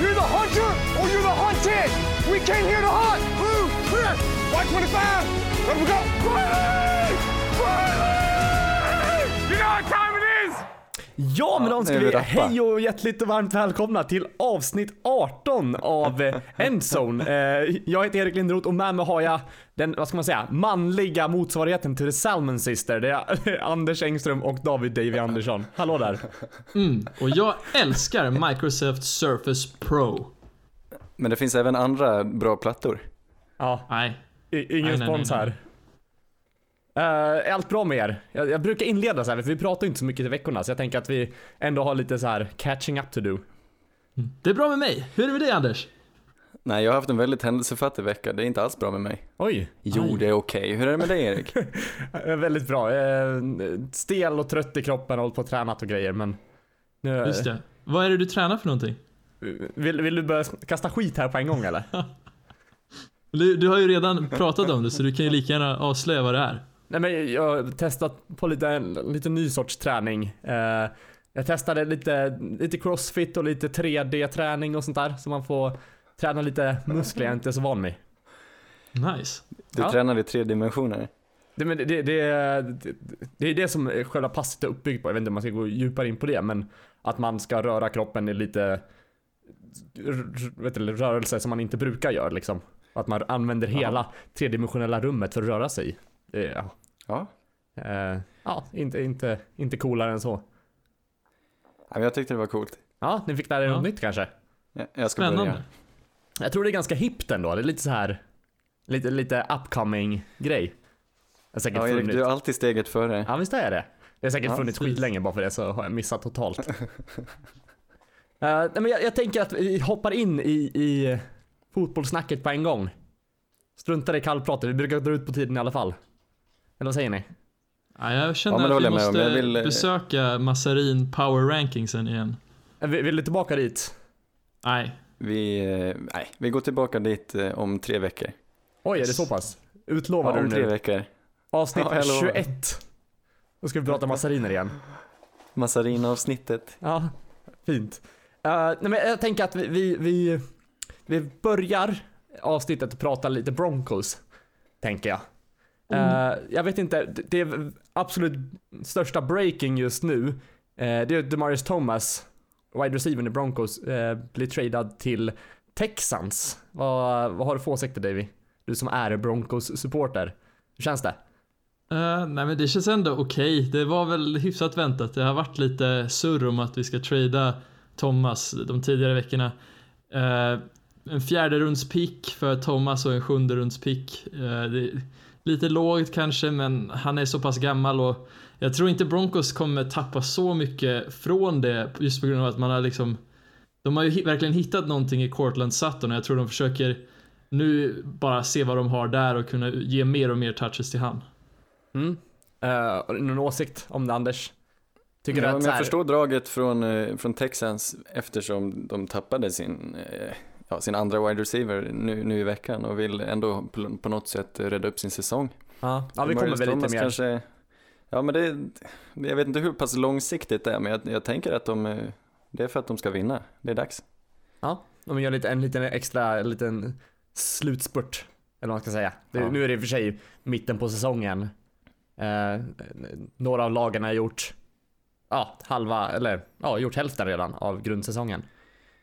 You're the hunter or you're the hunted. We came here to hunt. Blue, clear. Y25. Let we go. Ja, men Ja, då är vi vi rappa. hej och hjärtligt och varmt välkomna till avsnitt 18 av eh, Endzone. Eh, Jag heter Erik Lindroth och med mig har jag den, vad ska man säga, manliga motsvarigheten till The Salmon Sister. Det är Anders Engström och David Davy Andersson. Hallå där. Mm, och jag älskar Microsoft Surface Pro. Men det finns även andra bra plattor. Ja, Nej, i- ingen Nej, nej, spons nej, här. Eh, är allt bra med er? Jag, jag brukar inleda så här, för vi pratar inte så mycket i veckorna, så jag tänker att vi ändå har lite så här catching up to do. det är bra med mig. Hur är det med dig Anders? Nej, jag har haft en väldigt händelsefattig vecka. Det är inte alls bra med mig. Oj, Jo, Aj. det är okej. Hur är det med dig, Erik? Eh, Väldigt bra. Eh, Stel och trött i kroppen, hållit på och tränat och grejer men... Nu, Just det. Vad är det du tränar för någonting? Vill, vill du börja kasta skit här på en gång eller? Du, du har ju redan pratat om det så du kan ju lika gärna avslöja vad det är. Nej men jag har testat på lite, lite ny sorts träning. Eh, jag testade lite, lite crossfit och lite 3D-träning och sånt där. Så man får träna lite muskler jag inte är så van med. Nice. Du Ja. tränar i tre dimensioner. Det, men det, det, det, det är det som själva passet är uppbyggt på. Jag vet inte om man ska gå djupare in på det men att man ska röra kroppen i lite vet du, rörelser som man inte brukar göra liksom. Att man använder Ja. hela tredimensionella rummet för att röra sig. Det ja, Ja. eh, ja inte, inte, inte coolare än så. Nej, men jag tyckte det var coolt. Ja, ni fick lära er Ja. något nytt kanske? Jag- Jag ska Spännande. börja. Jag tror det är ganska hippt ändå. Det är lite så här lite, lite upcoming grej. Det har säkert Ja, Erik, funnits. du är alltid steget före. Ja visst är jag det. Det har säkert Ja, funnits precis. skitlänge bara för det så har jag missat totalt. Eh, nej, men jag, jag tänker att vi hoppar in i, i fotbollssnacket på en gång. Struntar i kallpratet, vi brukar dra ut på tiden i alla fall. Eller vad säger ni? Ja, jag känner Ja, att vi jag måste Jag vill, eh, besöka Massarin Power Rankingsen igen. Vill, vill du tillbaka dit? Nej, Vi, eh, nej, vi går tillbaka dit eh, om tre veckor. Oj, är det så pass? Utlovar Ja, du om tre nu? veckor. Avsnitt Ja, jag lovar. 21. Då ska vi prata massariner igen. Massarin-avsnittet. Ja, fint. Uh, nej, men jag tänker att vi, vi, vi, vi börjar avsnittet att prata lite Broncos. Tänker jag. Eh, jag vet inte, det- är absolut största breaking just nu. eh, det är Demarius Thomas, wide receiver i Broncos, eh, blir tradad till Texans. Vad, vad har du för åsikter Davy? Du som är Broncos-supporter. Hur känns det? Eh, nej men det känns ändå okej. Det var väl hyfsat väntat. Det har varit lite surr om att vi ska trada Thomas de tidigare veckorna. Eh, en fjärde runds pick för Thomas och en sjunde runds pick. Eh, det lite lågt kanske men han är så pass gammal och jag tror inte Broncos kommer tappa så mycket från det just på grund av att man har liksom de har ju verkligen hittat någonting i Cortland Sutton och jag tror de försöker nu bara se vad de har där och kunna ge mer och mer touches till han. Mm. Uh, någon åsikt om det Anders? Tycker ja, du att jag här, förstår draget från, eh, från Texans eftersom de tappade sin, eh, ja, sin andra wide receiver nu, nu i veckan och vill ändå på, på något sätt rädda upp sin säsong. Ja, ja vi kommer väl lite mer. Kanske, ja men det, jag vet inte hur pass långsiktigt det är men jag, jag tänker att de, det är för att de ska vinna. Det är dags. Ja, de gör lite, en liten extra, en liten slutspurt. Eller vad man ska säga. Det, Ja. Nu är det i och för sig mitten på säsongen. Eh, några av lagen har gjort ja, halva, eller ja, gjort hälften redan av grundsäsongen.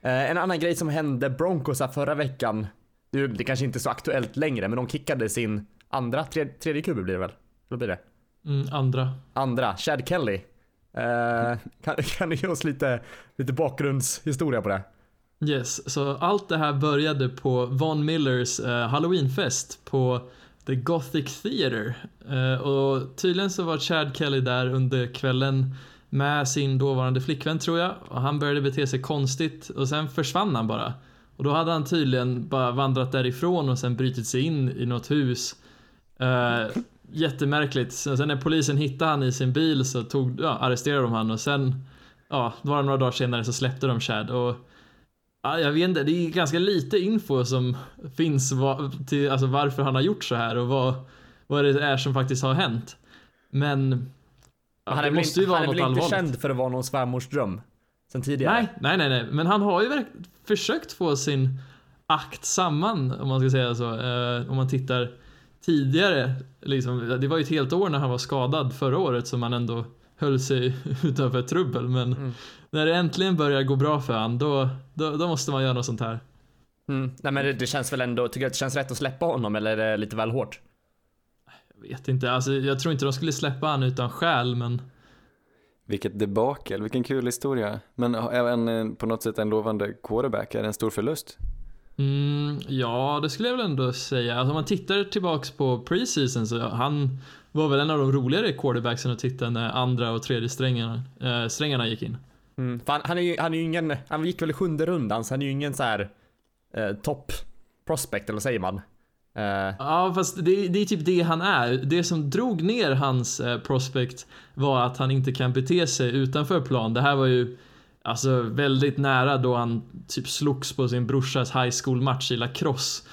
Eh, en annan grej som hände Broncos här förra veckan. Det, det kanske inte är så aktuellt längre, men de kickade sin andra, tredje, tredje QB blir det väl? Vad blir det? Mm, andra. Andra, Chad Kelly. Eh, kan, kan du ge oss lite, lite bakgrundshistoria på det? Yes, så allt det här började på Von Millers eh, halloweenfest på The Gothic Theatre. Eh, och tydligen så var Chad Kelly där under kvällen med sin dåvarande flickvän tror jag. Och han började bete sig konstigt och sen försvann han bara. Och då hade han tydligen bara vandrat därifrån och sen brutit sig in i något hus. Uh, jättemärkligt. Sen när polisen hittade han i sin bil så tog, ja, arresterade de han och sen, ja, bara några dagar senare så släppte de Chad. Och Ja, jag vet inte, det är ganska lite info som finns va, till alltså varför han har gjort så här och vad, vad det är som faktiskt har hänt. Men han är det väl måste ju vara han är väl inte allvarligt. känd för att vara någon svärmors dröm. sen tidigare. Nej, nej, nej, nej, men han har ju försökt få sin akt samman om man ska säga så. Eh, om man tittar tidigare, liksom, det var ju ett helt år när han var skadad förra året som han ändå höll sig utanför trubbel. Men Mm. när det äntligen börjar gå bra för han, då, då, då måste man göra något sånt här. Mm. Nej men det, det känns väl ändå, tycker du att det känns rätt att släppa honom eller är det lite väl hårt? Jag vet inte, alltså, jag tror inte de skulle släppa han utan skäl, men Vilket debakel, vilken kul historia. Men även eh, på något sätt en lovande quarterback är en stor förlust. Mm, ja, det skulle jag väl ändå säga. Alltså, om man tittar tillbaks på preseason så han var väl en av de roligare quarterbacksen att titta när andra och tredje strängarna, äh, strängarna gick in. Mm. Han, han, är ju, han är ju ingen, han gick väl i sjunde rundan så han är ju ingen så här eh, topp prospect eller vad säger man? Eh, Ja, fast det, det är typ det han är. Det som drog ner hans eh, prospect var att han inte kan bete sig utanför plan. Det här var ju alltså väldigt nära då han typ slogs på sin brorsas high school match i lacrosse.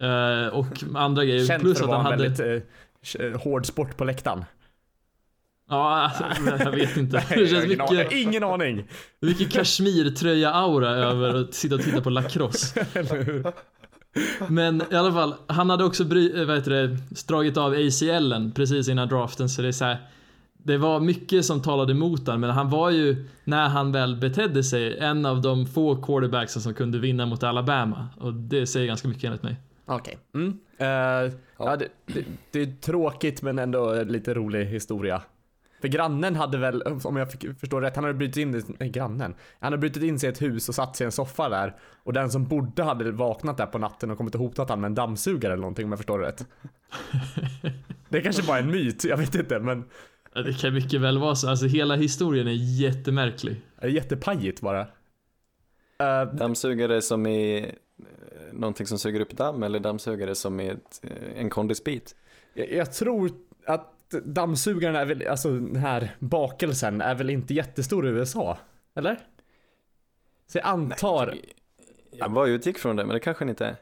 Eh, och andra grejer. känd Plus för att att han hade... väldigt eh, hård sport på läktaren. Ja, alltså, jag vet inte. Nej, Det känns ingen, mycket... aning, ingen aning. Mycket kashmirtröja-aura över att sitta och titta på lacrosse. Men i alla fall, han hade också bry, eh, vad heter det, dragit av ACLen precis innan draften så det är så här, Det var mycket som talade emot honom men han var ju, när han väl betedde sig, en av de få quarterbacksen som kunde vinna mot Alabama. Och det säger ganska mycket enligt mig. Okej. Mm. Eh, ja, det, det, det är tråkigt men ändå lite rolig historia. För grannen hade väl, om jag fick förstå rätt, han hade brutit in, nej grannen. Han hade brutit in sig i ett hus och satt sig i en soffa där. Och den som bodde hade vaknat där på natten och kommit och hotat han med en dammsugare eller någonting om jag förstår det rätt. Det är kanske bara en myt, jag vet inte men Ja, Det kan mycket väl vara så, alltså hela historien är jättemärklig. det är jättepajigt bara. Eh, Dammsugare som är eh, någonting som suger upp damm eller dammsugare som är ett, en kondisbit? Jag, jag tror att dammsugaren är väl, alltså den här bakelsen är väl inte jättestor i USA? Eller? Så jag antar, Jag bara utgick från det, men det kanske den inte är.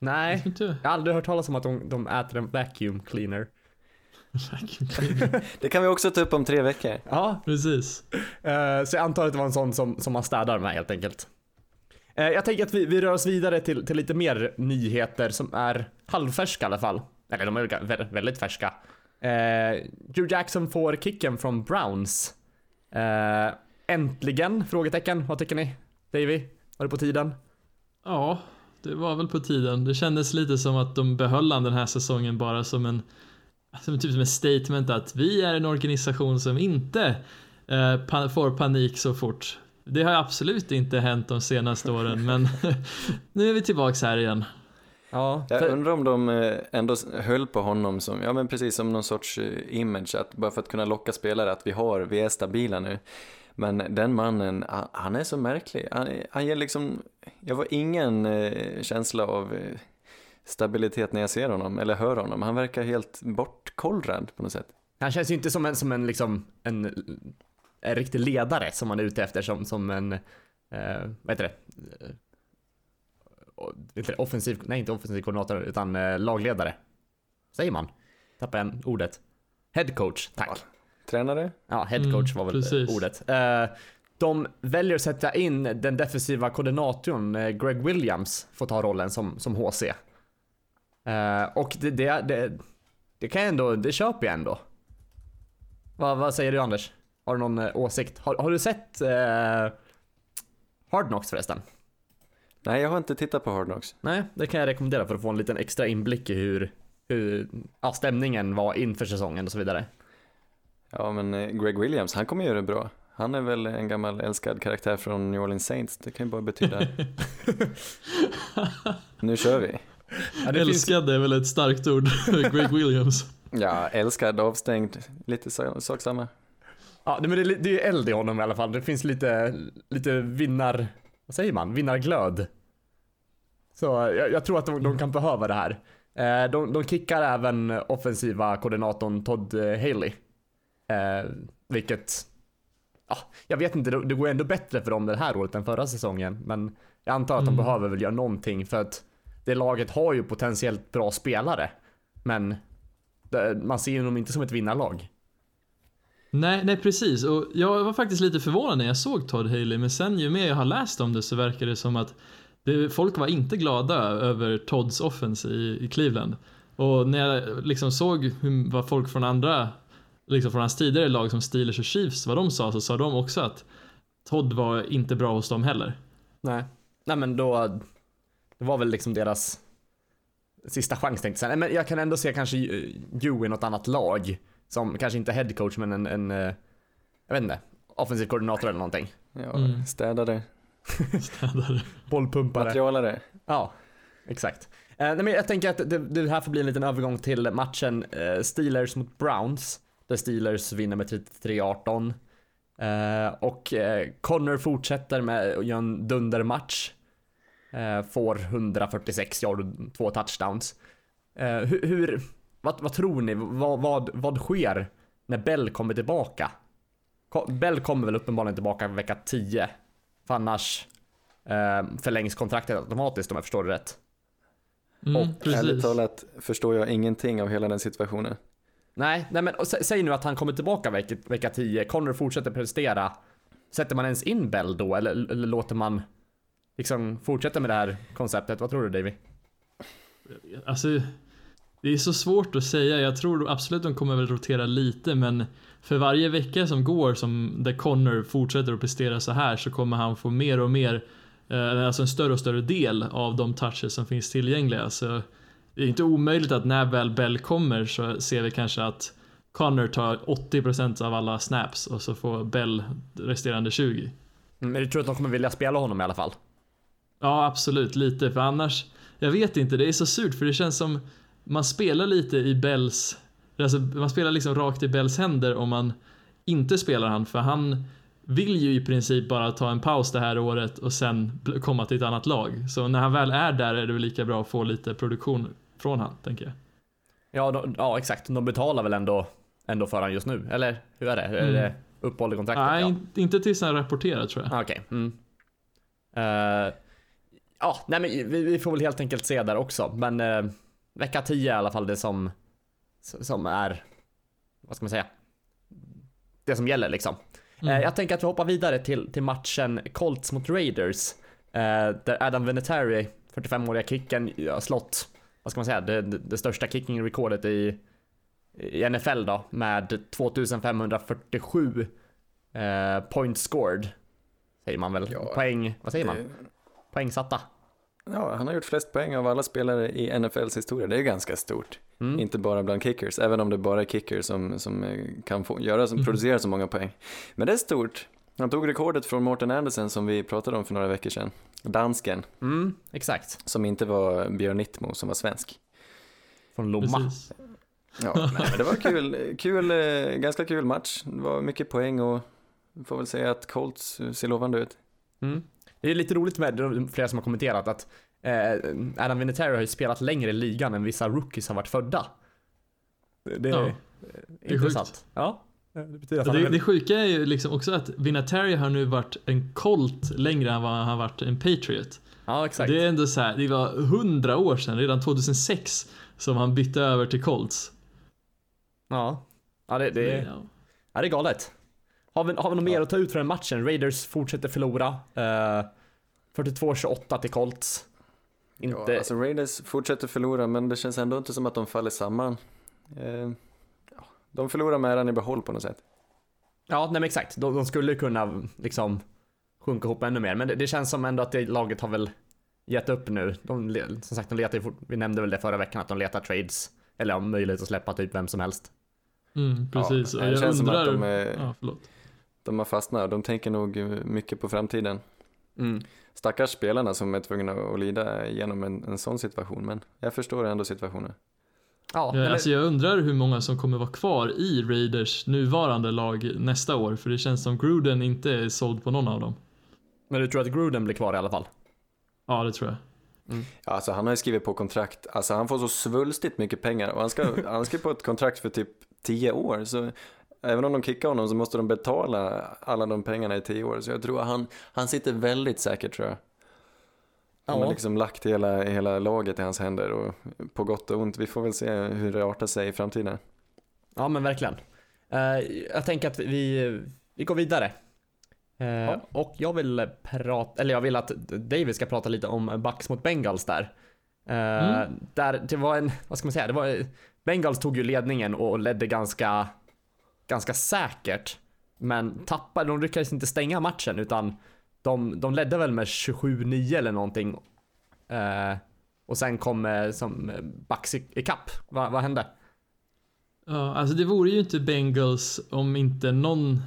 nej. Jag har aldrig hört talas om att de, de äter en vacuum cleaner. Det kan vi också ta upp om tre veckor. Ja, Precis. eh, så jag antar att det var en sån som, som man städar med helt enkelt. Eh, jag tänker att vi, vi rör oss vidare till, till lite mer nyheter som är halvfärska i alla fall. Eller de är väl vä- väldigt färska. Eh, Drew Jackson får kicken från Browns. Eh, äntligen? Frågetecken. Vad tycker ni? Davy? Var det på tiden? Ja, det var väl på tiden. Det kändes lite som att de behöll han den här säsongen bara som en som typ som ett statement att vi är en organisation som inte eh, får panik så fort. Det har absolut inte hänt de senaste åren men nu är vi tillbaks här igen. Ja. Jag för- undrar om de eh, ändå höll på honom som, ja men precis som någon sorts eh, image, att bara för att kunna locka spelare att vi har, vi är stabila nu. Men den mannen, han- är så märklig. Han, han ger liksom, jag har ingen eh, känsla av stabilitet när jag ser honom, eller hör honom. Han verkar helt bortkollrad på något sätt. Han känns ju inte som en, som en liksom, en, en riktig ledare som man är ute efter som, som en, eh, vad heter det? Eh, offensiv, nej inte offensiv koordinator utan eh, lagledare. Säger man? Tappar jag ordet. Head coach, tack. Tränare? Ja, head Mm, coach var väl precis. ordet. Eh, de väljer att sätta in den defensiva koordinatorn eh, Greg Williams får ta rollen som, som HC. Eh, och det, det, det, det kan jag ändå, det köper jag ändå. Vad, vad säger du Anders? Har du någon eh, åsikt? Har, har du sett eh, Hard Knocks förresten? Nej, jag har inte tittat på Hard Knocks. Nej, det kan jag rekommendera för att få en liten extra inblick i hur, hur ja, stämningen var inför säsongen och så vidare. Ja, men eh, Greg Williams, han kommer göra det bra. Han är väl en gammal älskad karaktär från New Orleans Saints. Det kan ju bara betyda... nu kör vi. Ja, det finns, Älskad är väl ett starkt ord, Greg Williams. Ja, älskad, avstängd, lite sak samma. Ja, men det, är li- det är ju eld i honom i alla fall. Det finns lite, lite vinnar... Vad säger man? Vinnarglöd. Så jag, jag tror att de, de kan behöva det här. Eh, de, de kickar även offensiva koordinatorn Todd Haley. Eh, vilket... Ja, jag vet inte, det, det går ändå bättre för dem det här året än förra säsongen. Men jag antar att de Mm. behöver väl göra någonting för att det laget har ju potentiellt bra spelare. Men man ser ju dem inte som ett vinnarlag. Nej, nej precis. Och jag var faktiskt lite förvånad när jag såg Todd Haley, men sen ju mer jag har läst om det så verkar det som att det, folk var inte glada över Todds offens i, i Cleveland. Och när jag liksom såg hur, vad folk från andra, liksom från hans tidigare lag som Steelers och Chiefs, vad de sa, så sa de också att Todd var inte bra hos dem heller. Nej. Nej men då, det var väl liksom deras sista chans tänkte jag. Nej, men jag kan ändå se kanske Joe i något annat lag. Som kanske inte headcoach men en, en, eh, jag vet inte, offensiv koordinator eller någonting. Ja, Mm. städare, Städare. Bollpumpare. materialare. Ja, exakt. Eh, nej, men jag tänker att det, det här får bli en liten övergång till matchen eh, Steelers mot Browns. Där Steelers vinner med 33-18. Eh, och eh, Connor fortsätter med att göra en dundermatch. Eh, får 146 yard och två touchdowns. Eh, hur, hur vad, vad tror ni? Vad, vad, vad sker när Bell kommer tillbaka? Bell kommer väl uppenbarligen tillbaka vecka 10. För annars eh, förlängs kontraktet automatiskt om jag förstår det rätt. Mm, Och Ärligt talat förstår jag ingenting av hela den situationen. Nej, nej men sä, säg nu att han kommer tillbaka vecka, vecka 10, Connor fortsätter prestera. Sätter man ens in Bell då eller, eller låter man liksom fortsätta med det här konceptet? Vad tror du Davy? Alltså, det är så svårt att säga. Jag tror absolut de kommer väl rotera lite, men för varje vecka som går som där Connor fortsätter att prestera så här så kommer han få mer och mer, eh, alltså en större och större del av de touches som finns tillgängliga. Så det är inte omöjligt att när väl Bell kommer så ser vi kanske att Connor tar 80% av alla snaps och så får Bell resterande 20. Mm, Men du tror att de kommer vilja spela honom i alla fall? Ja, absolut, lite. För annars, jag vet inte, det är så surt för det känns som man spelar lite i Bells, alltså man spelar liksom rakt i Bells händer om man inte spelar han, för han vill ju i princip bara ta en paus det här året och sen komma till ett annat lag. Så när han väl är där är det väl lika bra att få lite produktion från han, tänker jag. Ja, de, ja exakt. De betalar väl ändå, ändå för han just nu? Eller hur är det? Är Mm. det uppehåll i kontraktet? Nej, ja. in- inte tills han rapporterar tror jag. Ah, Okej. Mm. Eh, ja, nej men vi, vi får väl helt enkelt se där också. Men eh, vecka 10 är i alla fall det som, som är, vad ska man säga? Det som gäller liksom. Mm. Eh, jag tänker att vi hoppar vidare till, till matchen Colts mot Raiders. Eh, där Adam Vinatieri, 45-åriga kicken, har slått, vad ska man säga, det, det, största kicking-rekordet i, i NFL då, med 2547 eh, points scored. Säger man väl? Ja, Poäng, vad säger man? Det- Poäng satta. Ja, han har gjort flest poäng av alla spelare i NFLs historia. Det är ganska stort. Mm. Inte bara bland kickers, även om det bara är kickers som, som eh, kan få, göra, som producerar så många poäng. Men det är stort. Han tog rekordet från Morten Andersen som vi pratade om för några veckor sedan. Dansken, Mm, exakt. som inte var Björn Nittmo som var svensk. Från Lomma. Precis. Ja, nej, men det var kul, kul, eh, ganska kul match. Det var mycket poäng och vi får väl säga att Colts ser lovande ut. Mm. Det är lite roligt med det är flera som har kommenterat att eh, Adam Vinatieri har ju spelat längre i ligan än vissa rookies har varit födda. Det, det är Ja, eh, är intressant. Ja, det betyder att han det, är det sjuka är ju liksom också att Vinatieri har nu varit en Colt längre än vad han har varit en Patriot. Ja, exakt. Det är ändå så här, det var hundra år sedan, redan 2006, som han bytte över till Colts. Ja, ja det, det, är, Ja. ja, det är galet. Har vi, har vi något mer att ta ut från den matchen? Raiders fortsätter förlora. Eh, 42-28 till Colts. Inte... Ja, alltså Raiders fortsätter förlora, men det känns ändå inte som att de faller samman. Ja, de förlorar med äran i behåll på något sätt. Ja, nej men exakt. De, de skulle kunna liksom sjunka ihop ännu mer. Men det, det känns som ändå att det laget har väl gett upp nu. De, som sagt, de letar ju vi nämnde väl det förra veckan att de letar trades. Eller om möjlighet att släppa typ vem som helst. Mm, precis. Ja, det jag känns som undrar... att de är- Ja, förlåt. De har fastnat, de tänker nog mycket på framtiden. Mm. Stackars spelarna som är tvungna att lida igenom en, en sån situation, men jag förstår ändå situationen. Ja, men, alltså jag undrar hur många som kommer vara kvar i Raiders nuvarande lag nästa år, för det känns som Gruden inte är såld på någon av dem. men du tror att Gruden blir kvar i alla fall? Ja, det tror jag. Ja, alltså han har ju skrivit på kontrakt, alltså han får så svulstigt mycket pengar och han ska, han ska på ett kontrakt för typ 10 år, så även om de kickar honom så måste de betala alla de pengarna i 10 år, så jag tror att han, han sitter väldigt säkert tror jag. De har Ja. liksom lagt hela, hela laget i hans händer och på gott och ont, vi får väl se hur det artar sig i framtiden. Ja men verkligen. Eh, jag tänker att vi, vi går vidare. Eh, Ja. Och jag vill prata, eller jag vill att David ska prata lite om Bucks mot Bengals där. Eh, Mm. Där det var en, vad ska man säga, det var, Bengals tog ju ledningen och ledde ganska, ganska säkert. Men tappade, de lyckades inte stänga matchen utan de, de ledde väl med 27-9 eller någonting. Eh, och sen kom eh, som Bucks i- ikapp. Va, vad hände? Ja, alltså det vore ju inte Bengals om inte någon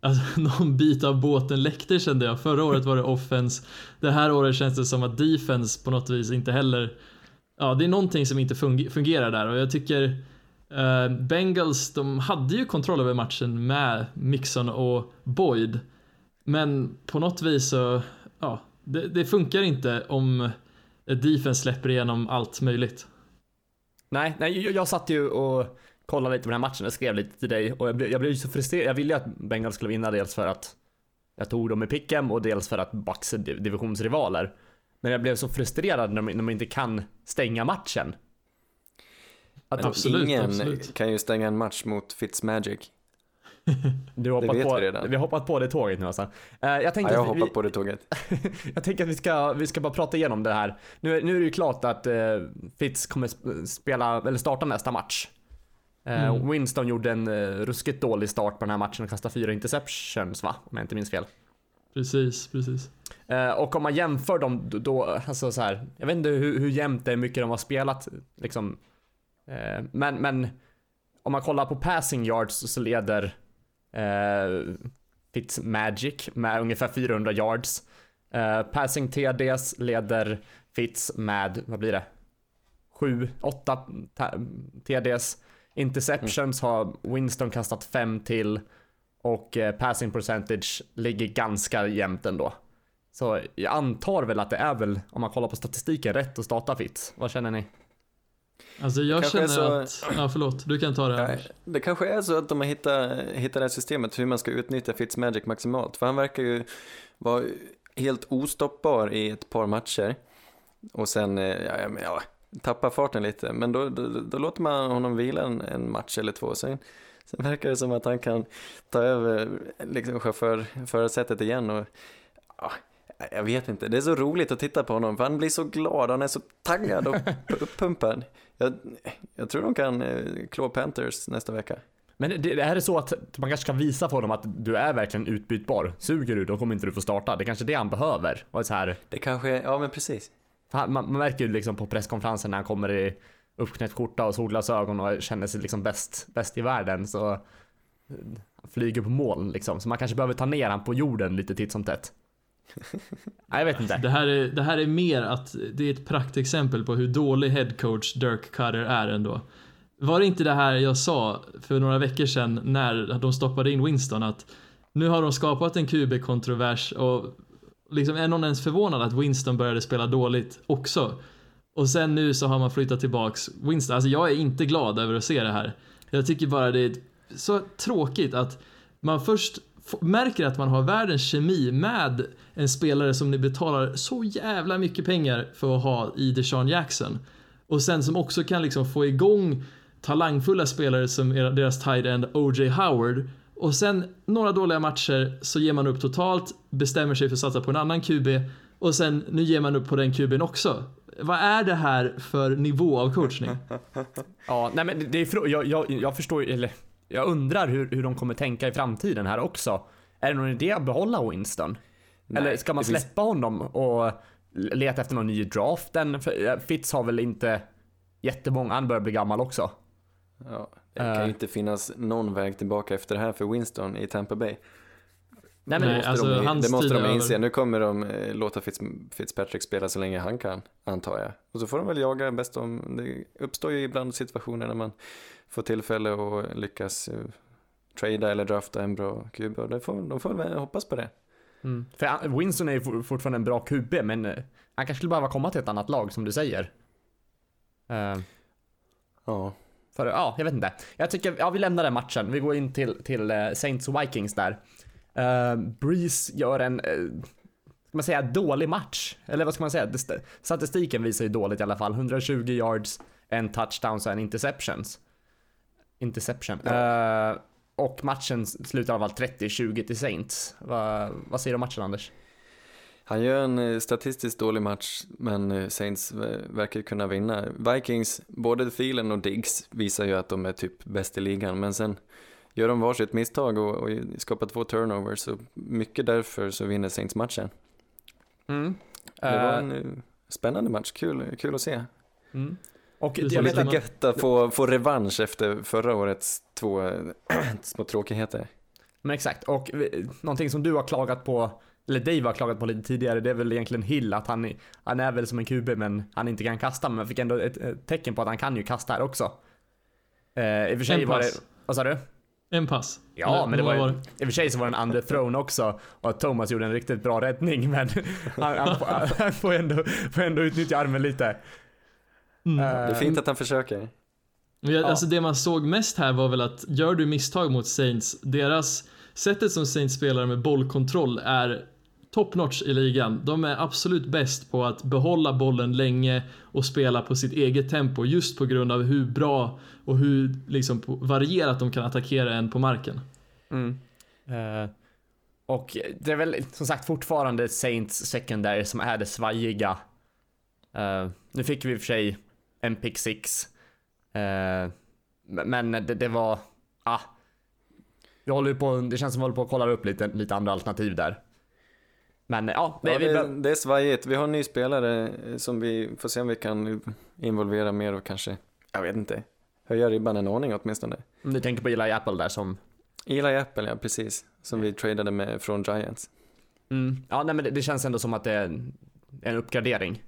Alltså någon bit av båten läckte kände jag. Förra året var det offense. Det här året känns det som att defense på något vis inte heller... Ja, det är någonting som inte fungerar där och jag tycker Eh, Bengals, de hade ju kontroll över matchen med Mixon och Boyd. Men på något vis så, ja, det, det funkar inte om defense släpper igenom allt möjligt. Nej, nej jag, jag satt ju och kollade lite på den här matchen och skrev lite till dig och jag blev, jag blev ju så frustrerad. Jag ville ju att Bengals skulle vinna dels för att jag tog dem i picken och dels för att Bucks är divisionsrivaler. Men jag blev så frustrerad när de, när de inte kan stänga matchen. Att Men Absolut, ingen absolut. kan ju stänga en match mot Fitzmagic. du har hoppat vet på, vi redan. Vi har hoppat på det tåget nu alltså. Eh, jag Ja, tänker jag att vi, hoppar på det tåget. jag tänker att vi ska, vi ska bara prata igenom det här. Nu, är- nu är det ju klart att eh, Fitz kommer sp- spela, eller starta nästa match. Eh, Mm. Winston gjorde en eh, ruskigt dålig start på den här matchen och kastade fyra interceptions va? Om jag inte minns fel. Precis, precis. Och om man jämför dem då, då alltså så här, jag vet inte hur, hur jämnt det är, hur mycket de har spelat liksom. Eh, men, men om man kollar på passing yards så leder eh, Fitzmagic med ungefär 400 yards. Eh, passing TDs leder Fitz med, vad blir det? 7, 8 TDs. Interceptions har Winston kastat 5 till och eh, passing percentage ligger ganska jämnt ändå. Så jag antar väl att det är väl, om man kollar på statistiken, rätt att starta Fitz. Vad känner ni? Alltså jag känner så- att, ja förlåt, du kan ta det Anders. det kanske är så att de har hittat, hittat det här systemet hur man ska utnyttja Fitzmagic maximalt. För han verkar ju vara helt ostoppbar i ett par matcher. Och sen, eh, ja, ja, men, ja tappa farten lite. Men då, då, då låter man honom vila en, en match eller två. Sen, sen verkar det som att han kan ta över liksom, chaufför, förarsätet igen. Och, ja, jag vet inte, det är så roligt att titta på honom för han blir så glad, han är så taggad och uppumpad. Jag, jag tror de kan eh, klå Panthers nästa vecka. Men det, det är så att man kanske ska visa för honom att du är verkligen utbytbar. Suger du, då kommer inte du få starta. Det är kanske är det han behöver. Och så här, Det kanske, ja men precis. man, man märker ju liksom på presskonferensen när han kommer i uppknäppt skjorta och solglasögon och känner sig liksom bäst, bäst i världen så eh, han flyger på moln liksom. Så man kanske behöver ta ner han på jorden lite titt som tätt. Nej, jag vet inte. Det här, är, det här är mer att det är ett praktexempel på hur dålig headcoach Dirk Cutter är ändå. Var det inte det här jag sa för några veckor sedan när de stoppade in Winston att nu har de skapat en QB-kontrovers och liksom är någon ens förvånad att Winston började spela dåligt också? Och sen nu så har man flyttat tillbaks Winston. Alltså jag är inte glad över att se det här. Jag tycker bara det är så tråkigt att man först märker att man har världens kemi med en spelare som ni betalar så jävla mycket pengar för att ha i Deshaun Jackson. Och sen som också kan liksom få igång talangfulla spelare som deras tight end O.J. Howard. Och sen några dåliga matcher så ger man upp totalt, bestämmer sig för att satsa på en annan QB och sen nu ger man upp på den QBn också. Vad är det här för nivå av coachning? Ja, nej men det är jag, jag, jag förstår eller jag undrar hur, hur de kommer tänka i framtiden här också. Är det någon idé att behålla Winston? Nej, Eller ska man det finns- släppa honom och leta efter någon ny i draften? För eh, Fitz har väl inte jättemånga, han börjar bli gammal också. Ja, det kan Eh. ju inte finnas någon väg tillbaka efter det här för Winston i Tampa Bay. Nej, men Nej, Det måste, alltså, de, hans det måste de inse. över. Nu kommer de eh, låta Fitz, Fitzpatrick spela så länge han kan, antar jag. Och så får de väl jaga bäst om... Det uppstår ju ibland situationer när man får tillfälle att lyckas uh, trada eller drafta en bra QB. Får, de får väl hoppas på det. Mm. För Winston är ju for- fortfarande en bra QB, men eh, han kanske skulle behöva komma till ett annat lag som du säger. Eh, Ja. För, ja, jag vet inte. Jag tycker, ja vi lämnar den matchen. Vi går in till, till eh, Saints och Vikings där. Uh, Breeze gör en, uh, ska man säga dålig match? Eller vad ska man säga? Statistiken visar ju dåligt i alla fall. 120 yards, en touchdown och en interceptions. Interception. Eh, och matchen slutar i alla fall 30-20 till Saints. Va, vad säger du om matchen Anders? Han gör en eh, statistiskt dålig match, men eh, Saints verkar kunna vinna. Vikings, både Thielen och Diggs visar ju att de är typ bäst i ligan, men sen gör de varsitt misstag och, och skapar två turnovers, så mycket därför så vinner Saints matchen. Mm. Det var Eh, en eh, spännande match, kul, kul att se. mm. Och Det jag vet lite att Gött att få, få revansch efter förra årets två små tråkigheter. Men exakt, och vi- någonting som du har klagat på, eller Dave har klagat på lite tidigare, det är väl egentligen Hill, att han, är- han är väl som en QB men han inte kan kasta, men man fick ändå ett, ett tecken på att han kan ju kasta här också. Eh, I och för sig En var det, pass. vad sa du? En pass. Ja, Eller men det vad var ju, i och för sig så var det en underthrown också och Thomas gjorde en riktigt bra räddning men han, han, får- han får, ändå, får ändå utnyttja armen lite. Mm. Eh, Det är fint att han försöker. Men jag, Ja. Alltså det man såg mest här var väl att gör du misstag mot Saints, deras sättet som Saints spelar med bollkontroll är top notch i ligan. De är absolut bäst på att behålla bollen länge och spela på sitt eget tempo just på grund av hur bra och hur liksom varierat de kan attackera en på marken. Mm. Eh, och det är väl som sagt fortfarande Saints secondary som är det svajiga. Eh, nu fick vi i och för sig en pick six. Eh, men det, det var, ah. Vi håller på, det känns som vi håller på att kolla upp lite, lite andra alternativ där. Men ja, det, Ja, vi, det, be- det är svajigt. Vi har en ny spelare som vi får se om vi kan involvera mer och kanske, jag vet inte, höja ribban en aning åtminstone. om du tänker på Eli Apple där som, Eli Apple, ja precis. Som vi tradade med från Giants. mm, ja nej men det, det känns ändå som att det är en uppgradering.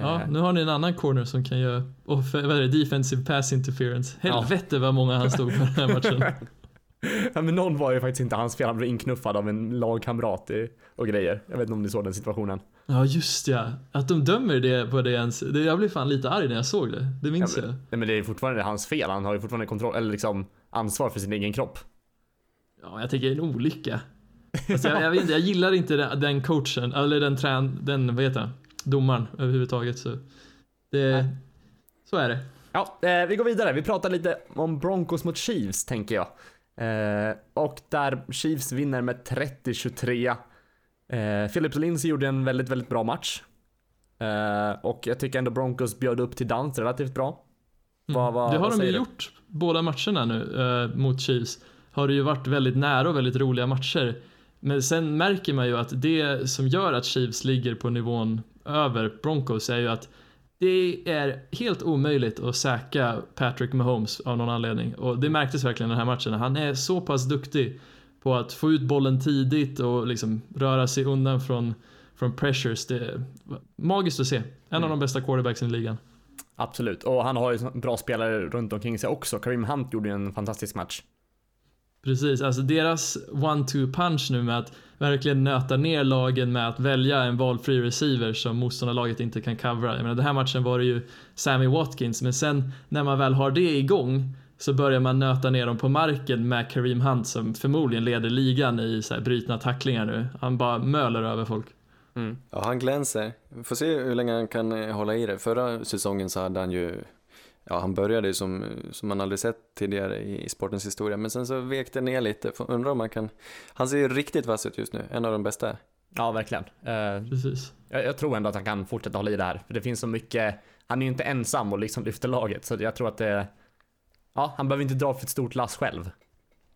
Ja, Eh, nu har ni en annan corner som kan göra off- vad är det, defensive pass interference. Ja. Helvete vad många han stod på den här matchen. Ja men någon var ju faktiskt inte hans fel, han blev inknuffad av en lagkamrat och grejer. Jag vet inte om ni såg den situationen. Ja just ja, att de dömer det på det ens. Jag blev fan lite arg när jag såg det. Det minns Ja, jag. Nej men det är fortfarande hans fel, han har ju fortfarande kontroll, eller liksom ansvar för sin egen kropp. Ja, jag tänker en olycka. Alltså, jag, jag, vet inte, jag gillar inte den, den coachen, eller den trän, den, vad heter han? Domaren överhuvudtaget. Så det, så är det. Ja, eh, vi går vidare. Vi pratar lite om Broncos mot Chiefs, tänker jag. Eh, och där Chiefs vinner med 30-23. Eh, Philip Lindsay gjorde en väldigt, väldigt bra match. Eh, och jag tycker ändå Broncos bjöd upp till dans relativt bra. Mm. Vad- vad- det har de ju du? gjort, båda matcherna nu eh, mot Chiefs. Har det ju varit väldigt nära och väldigt roliga matcher. Men sen märker man ju att det som gör att Chiefs ligger på nivån över Broncos är ju att det är helt omöjligt att säkra Patrick Mahomes av någon anledning. Och det märktes verkligen den här matchen. Han är så pass duktig på att få ut bollen tidigt och liksom röra sig undan från, från pressures. Det är magiskt att se. En av Mm. de bästa quarterbacksen i ligan. Absolut, och han har ju bra spelare runt omkring sig också. Kareem Hunt gjorde ju en fantastisk match. Precis, alltså deras one-two punch nu med att verkligen nöta ner lagen med att välja en valfri receiver som motståndarlaget inte kan covera. Jag menar, den här matchen var det ju Sammy Watkins, men sen när man väl har det igång så börjar man nöta ner dem på marken med Kareem Hunt som förmodligen leder ligan i så här brytna tacklingar nu. Han bara möler över folk. Mm. Ja, han glänser. Vi får se hur länge han kan eh, hålla i det. Förra säsongen så hade han ju, ja han började ju som, som man aldrig sett tidigare i, i sportens historia. Men sen så vek det ner lite. Får- Undrar om man kan, han ser ju riktigt vass ut just nu. En av de bästa. Ja, verkligen. Eh, Precis. jag, jag tror ändå att han kan fortsätta hålla i det här. För det finns så mycket, han är ju inte ensam och liksom lyfter laget. Så jag tror att det, ja, han behöver inte dra för ett stort lass själv.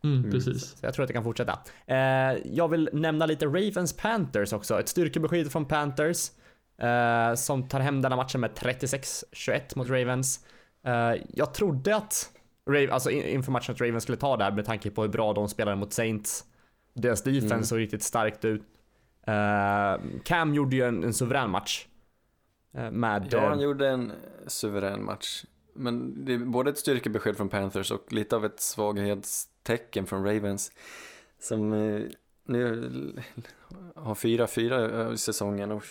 Mm, precis. Så jag tror att det kan fortsätta. Eh, jag vill nämna lite Ravens Panthers också. Ett styrkebesked från Panthers. Eh, som tar hem denna matchen med 36-21 mot Ravens. Eh, jag trodde att, Rav- alltså in- inför matchen att Ravens skulle ta det här med tanke på hur bra de spelade mot Saints. Deras defense Mm. såg riktigt starkt ut. Eh, Cam gjorde ju en, en suverän match. Eh, med... Ja, han gjorde en suverän match. Men det är både ett styrkebesked från Panthers och lite av ett svaghetstecken från Ravens. Som nu har 4-4 i säsongen och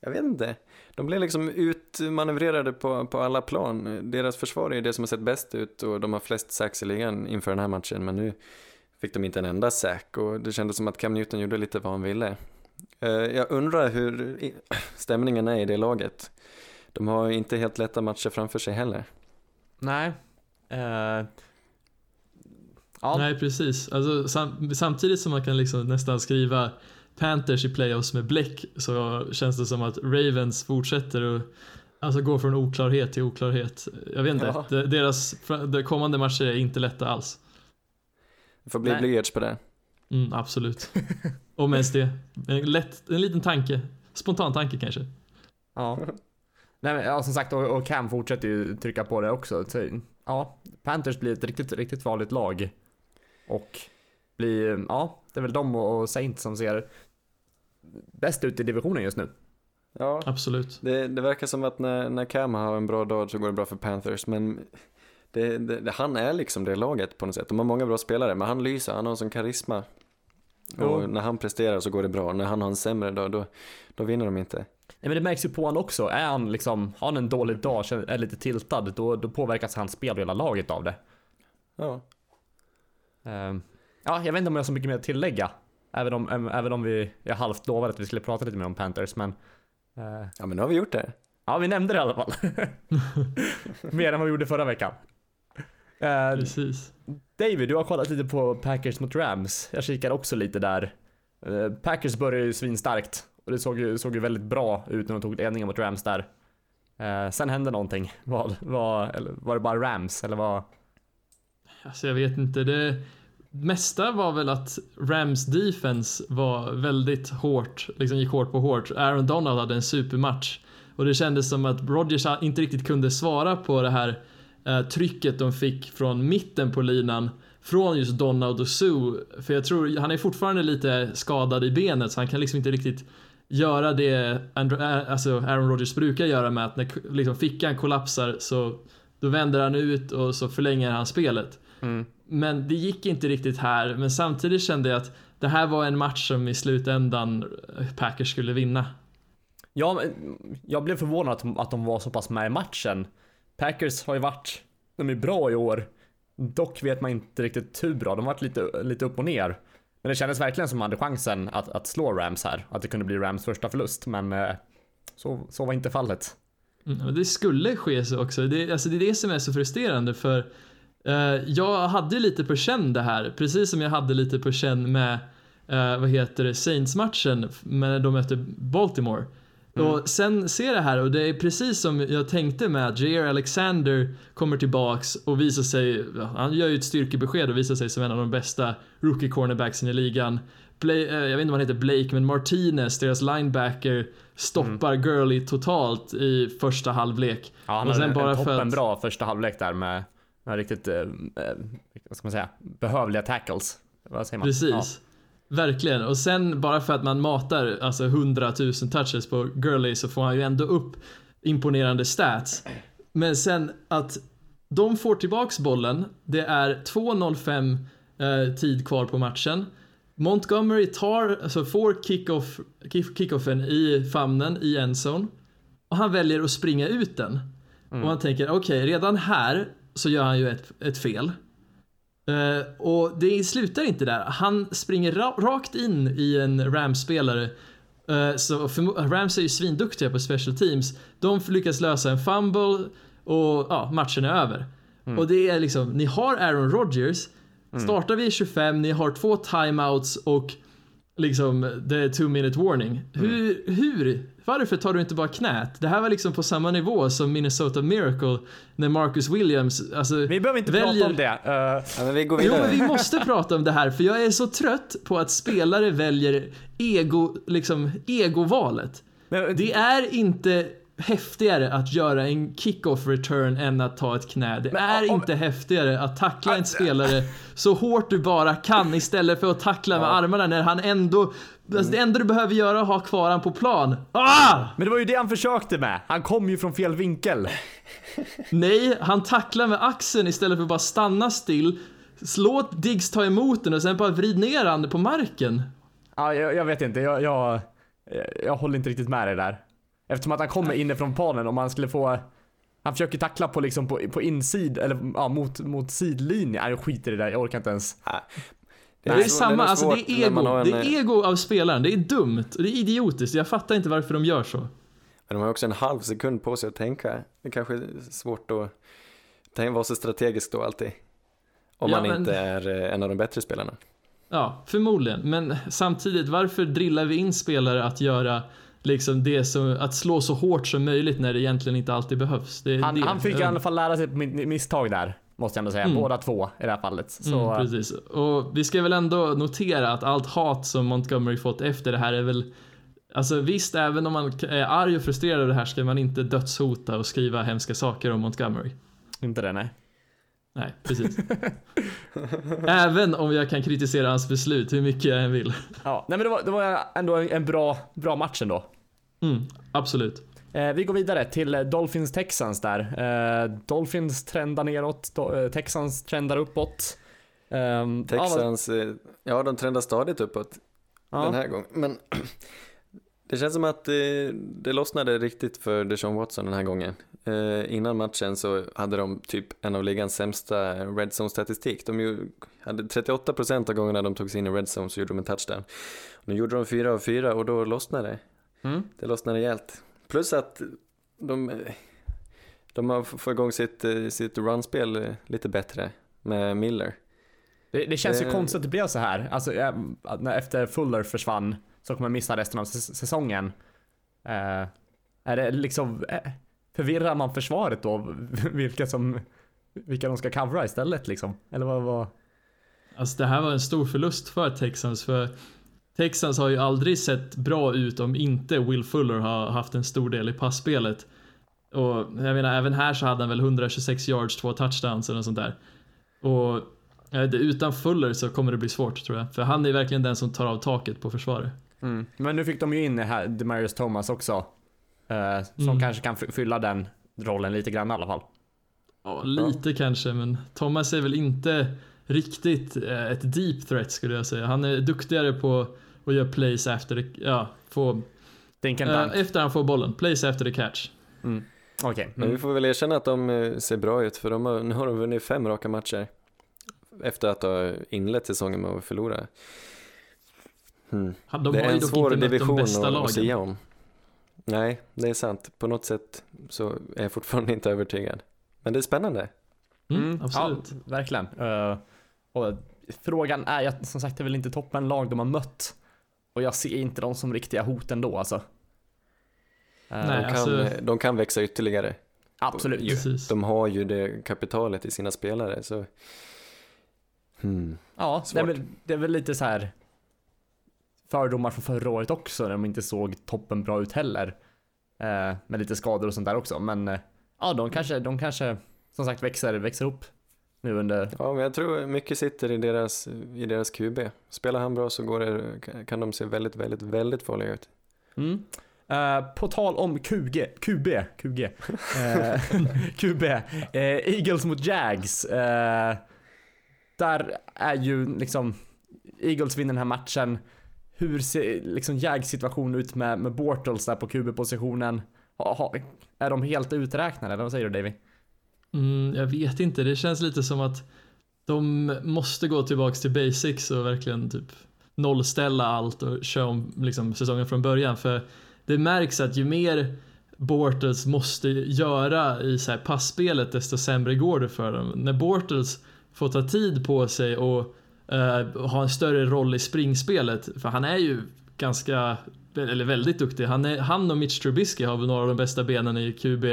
jag vet inte. De blev liksom utmanövrerade på, på alla plan. Deras försvar är det som har sett bäst ut och de har flest sacks i ligan inför den här matchen. Men nu fick de inte en enda sack och det kändes som att Cam Newton gjorde lite vad han ville. Eh, Jag undrar hur stämningen är i det laget. De har inte helt lätta matcher framför sig heller. Nej. Eh, Ja, Nej, precis. Alltså, sam samtidigt som man kan liksom nästan skriva Panthers i playoffs med bläck så känns det som att Ravens fortsätter att alltså, gå från oklarhet till oklarhet. Jag vet inte, Ja. de- deras de kommande matcher är inte lätta alls. Det får bli blyerts på det. Mm, absolut. Om ens det. En, lätt, en liten tanke. Spontan tanke kanske. ja. Nej, men, ja som sagt, och, och Cam fortsätter ju trycka på det också. Så, ja, Panthers blir ett riktigt, riktigt farligt lag. Och blir, ja, det är väl de och Saints som ser bäst ut i divisionen just nu. Ja, Absolut. det, det verkar som att när, när Cam har en bra dag så går det bra för Panthers, men det, det, det, han är liksom det laget på något sätt. De har många bra spelare, men han lyser, han har en sån karisma. Och Jo. när han presterar så går det bra, när han har en sämre dag då, då vinner de inte. Nej men det märks ju på honom också. Är han liksom, har han en dålig dag, är lite tiltad, då, då påverkas hans spel och hela laget av det. Ja, Ehm, ja, jag vet inte om jag har så mycket mer att tillägga. Även om, äm, även om vi, jag halvt lovade att vi skulle prata lite mer om Panthers, men eh, ja men nu har vi gjort det. ja, vi nämnde det i alla fall. mer än vad vi gjorde förra veckan. Eh, Precis. David, du har kollat lite på Packers mot Rams. Jag kikar också lite där. Eh, Packers började ju svinstarkt och det såg ju, såg ju väldigt bra ut när de tog ledningen mot Rams där. Eh, sen hände någonting. Vad, eller var det bara Rams eller vad? Alltså jag vet inte. Det mesta var väl att Rams defense var väldigt hårt, liksom gick hårt på hårt. Aaron Donald hade en supermatch. Och det kändes som att Rodgers inte riktigt kunde svara på det här eh, trycket de fick från mitten på linan. Från just Donald och Sue. För jag tror, han är fortfarande lite skadad i benet så han kan liksom inte riktigt göra det Andrew, eh, alltså Aaron Rodgers brukar göra med att när liksom fickan kollapsar så då vänder han ut och så förlänger han spelet. Mm. Men det gick inte riktigt här, men samtidigt kände jag att det här var en match som i slutändan eh, Packers skulle vinna. Ja, men jag blev förvånad att de, att de var så pass med i matchen. Packers har ju varit, de är bra i år. Dock vet man inte riktigt hur bra, de har varit lite, lite upp och ner. Men det kändes verkligen som de hade chansen att, att slå Rams här. Att det kunde bli Rams första förlust, men eh, så, så var inte fallet. Mm, det skulle ske så också. Det, alltså det är det som är så frustrerande för jag hade lite på känn det här, precis som jag hade lite på känn med eh, vad heter det, Saints-matchen när de mötte Baltimore. Och sen ser det här och det är precis som jag tänkte med att Jair Alexander kommer tillbaks och visar sig, han gör ju ett styrkebesked och visar sig som en av de bästa rookie cornerbacksen i ligan. Bla, eh, jag vet inte vad han heter, Blake, men Martinez, deras linebacker, stoppar Gurley totalt i första halvlek. Ja, han Och sen en, bara en för toppen att- bra första halvlek där med riktigt, eh, eh, vad ska man säga, behövliga tackles. Vad säger man? Precis. Verkligen. Och sen bara för att man matar alltså 100 000 touches på Gurley så får han ju ändå upp imponerande stats. Men sen att de får tillbaks bollen. Det är 2.05 eh, tid kvar på matchen. Montgomery tar, alltså får kick-off, kick- kickoffen i famnen i endzone. Och han väljer att springa ut den. Och man tänker, okej, redan här så gör han ju ett, ett fel. Eh, och det slutar inte där. Han springer ra rakt in i en Rams-spelare. Eh, så Rams är ju svinduktiga på special teams. De lyckas lösa en fumble och ja, matchen är över. Och det är liksom, ni har Aaron Rodgers. Startar vi i 25, ni har två timeouts och liksom the two minute warning. Hur, hur, varför tar du inte bara knät? Det här var liksom på samma nivå som Minnesota Miracle när Marcus Williams, alltså Vi behöver inte väljer- prata om det. Eh, Ja, men vi går Jo, men vi måste prata om det här för jag är så trött på att spelare väljer ego, liksom egovalet. men, Det är inte häftigare att göra en kick-off return än att ta ett knä. Det är om- inte häftigare att tackla en spelare så hårt du bara kan istället för att tackla med armarna när han ändå... Alltså det enda du behöver göra är att ha kvar han på plan. Ah! men det var ju det han försökte med. Han kom ju från fel vinkel. Nej, han tacklar med axeln istället för att bara stanna still. Låt Diggs ta emot den och sen bara vrid ner han på marken. Ja, jag, jag vet inte, jag, jag, jag håller inte riktigt med dig där. Eftersom att han kommer inifrån planen om han skulle få han försöker tackla på liksom på, på insid, eller ja, mot, mot sidlinjen. Nej, jag skiter i det där, jag orkar inte ens. Det är så- samma, nog alltså det är ego. en, Det är eh, ego av spelaren. Det är dumt och det är idiotiskt. Jag fattar inte varför de gör så. Men de har också en halv sekund på sig att tänka. Det kanske är svårt att tänka, vara så strategisk då alltid. Om Ja, man men- inte är eh, en av de bättre spelarna. Ja, förmodligen. Men samtidigt, varför drillar vi in spelare att göra liksom det som, att slå så hårt som möjligt när det egentligen inte alltid behövs? Det Han, det. han fick i alla fall lära sig på mi- misstag där. Måste jag ändå säga. Mm. Båda två i det här fallet. Så, Mm, precis. Och vi ska väl ändå notera att allt hat som Montgomery fått efter det här är väl Alltså visst, även om man är arg och frustrerad över det här ska man inte dödshota och skriva hemska saker om Montgomery. inte det nej. Nej, precis. även om jag kan kritisera hans beslut hur mycket jag än vill. Ja, nej men det var, det var ändå en, bra, bra match ändå. Mm, absolut. Eh, vi går vidare till eh, Dolphins Texans där. Eh, Dolphins trendar neråt, Do- eh, Texans trendar uppåt. Ehm, ja, vad- Texans, eh, ja de trendar stadigt uppåt ja, den här gången. Men det känns som att eh, det lossnade riktigt för Deshaun Watson den här gången. Eh, innan matchen så hade de typ en av ligans sämsta red zone statistik. De ju, hade 38% av gångerna de tog sig in i red zone så gjorde de en touchdown. Nu gjorde de fyra av fyra och då lossnade det. Mm. Det lossnade rejält. Plus att de, de har fått igång sitt, eh, sitt runspel lite bättre med Miller. Det, det känns ju Det- konstigt att det blev så här. Alltså, efter Fuller försvann som kommer missa resten av säsongen. Eh, är det liksom, eh, förvirrar man försvaret då? Vilka som, vilka de ska covera istället liksom? Eller vad, vad? Alltså det här var en stor förlust för Texans för Texans har ju aldrig sett bra ut om inte Will Fuller har haft en stor del i passspelet. Och jag menar även här så hade han väl 126 yards, två touchdowns eller något sånt där. Och utan Fuller så kommer det bli svårt tror jag. För han är verkligen den som tar av taket på försvaret. Mm. Men nu fick de ju in här Demarius Thomas också. Eh, som Mm. kanske kan fylla den rollen lite grann i alla fall. Ja, lite kanske, men Thomas är väl inte riktigt eh, ett deep threat skulle jag säga. Han är duktigare på att göra plays efter, ja, få, eh, efter han får bollen. Plays efter the catch. Mm. Okej. Men vi Mm. får väl erkänna att de eh, ser bra ut för de har, nu har de vunnit fem raka matcher. Efter att ha inlett säsongen med att förlora. Han- De det är en svår division att, lagen. sia om. Nej, det är sant. På något sätt så är jag fortfarande inte övertygad. Men det är spännande. Mm, absolut. Ja, verkligen. Eh, och frågan är ju, som sagt, det är väl inte toppenlag de har mött. Och jag ser inte dem som riktiga hot ändå alltså. Eh, Nej. De kan, alltså- de kan växa ytterligare. Absolut. Ju. Precis. De har ju det kapitalet i sina spelare så... Hmm. Ja, det Svårt. är, väl, det är väl lite så här fördomar från förra året också när de inte såg toppen bra ut heller. Eh, med lite skador och sånt där också. Men eh, ja, de kanske, de kanske som sagt växer, växer upp nu under... Ja, men jag tror mycket sitter i deras, i deras QB. Spelar han bra så går det, kan de se väldigt, väldigt, väldigt farliga ut. Mm. Eh, på tal om QG, QB, QG, eh, QB, eh, Eagles mot Jags. Eh, där är ju liksom, Eagles vinner den här matchen. Hur ser liksom Jags ut med, med Bortles där på QB-positionen? Är de helt uträknade eller vad säger du Davy? Mm, jag vet inte, det känns lite som att de måste gå tillbaks till basics och verkligen typ nollställa allt och köra om liksom, säsongen från början. För det märks att ju mer Bortles måste göra i så här passspelet desto sämre går det för dem. När Bortles får ta tid på sig och eh, ha en större roll i springspelet, för han är ju ganska, eller väldigt duktig. Han, är, han och Mitch Trubisky har väl några av de bästa benen i QB,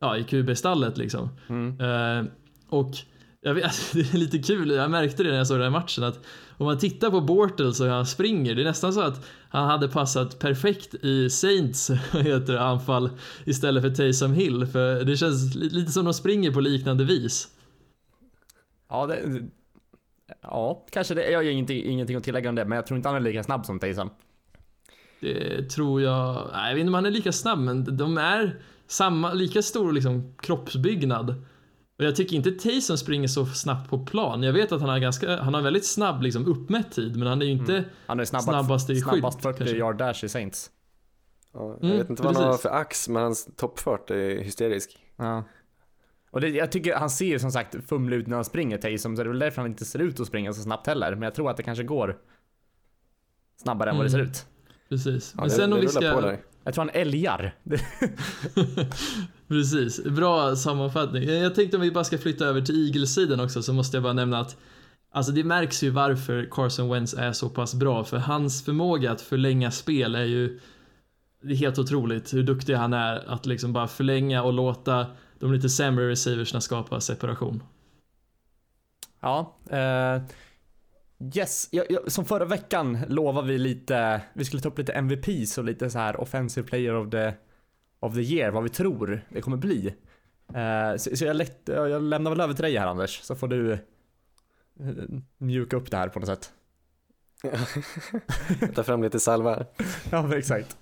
ja i QB-stallet liksom. Mm. Eh, och jag vet, det är lite kul, jag märkte det när jag såg den här matchen att om man tittar på Bortles och hur han springer, det är nästan så att han hade passat perfekt i Saints heter det, anfall istället för Taysom Hill, för det känns li- lite som de springer på liknande vis. Ja, det, ja, kanske det. Jag har ingenting, ingenting att tillägga om det, men jag tror inte han är lika snabb som Taysom. Det tror jag, nej, jag vet inte om han är lika snabb, men de är samma, lika stor liksom kroppsbyggnad. Och jag tycker inte Taysom springer så snabbt på plan. Jag vet att han har ganska, han har väldigt snabb liksom uppmätt tid, men han är ju inte Han är snabbast, Snabbast i skydd, snabbast 40 kanske. yard dash i Saints. Ja, jag Mm, vet inte vad han har precis. för ax, men hans toppfart är hysterisk. Ja. Och det, jag tycker han ser ju som sagt fumlig ut när han springer Taysom, så det är väl därför han inte ser ut att springa så snabbt heller. Men jag tror att det kanske går snabbare än vad det ser Mm. ut. Precis. Ja, Men det, sen om vi ska. Jag tror han älgar. Precis, bra sammanfattning. Jag tänkte om vi bara ska flytta över till Eagles-sidan också så måste jag bara nämna att Alltså det märks ju varför Carson Wentz är så pass bra för hans förmåga att förlänga spel är ju Det är helt otroligt hur duktig han är att liksom bara förlänga och låta de lite sämre receiversna skapa separation. Ja, eh, yes. Ja, ja, som förra veckan lovade vi lite, vi skulle ta upp lite MVPs och lite så här offensive player of the, of the year, vad vi tror det kommer bli. Eh, så, så jag, lätt, jag lämnar väl över till dig här Anders, så får du eh, mjuka upp det här på något sätt. Ta fram lite salva. ja, exakt.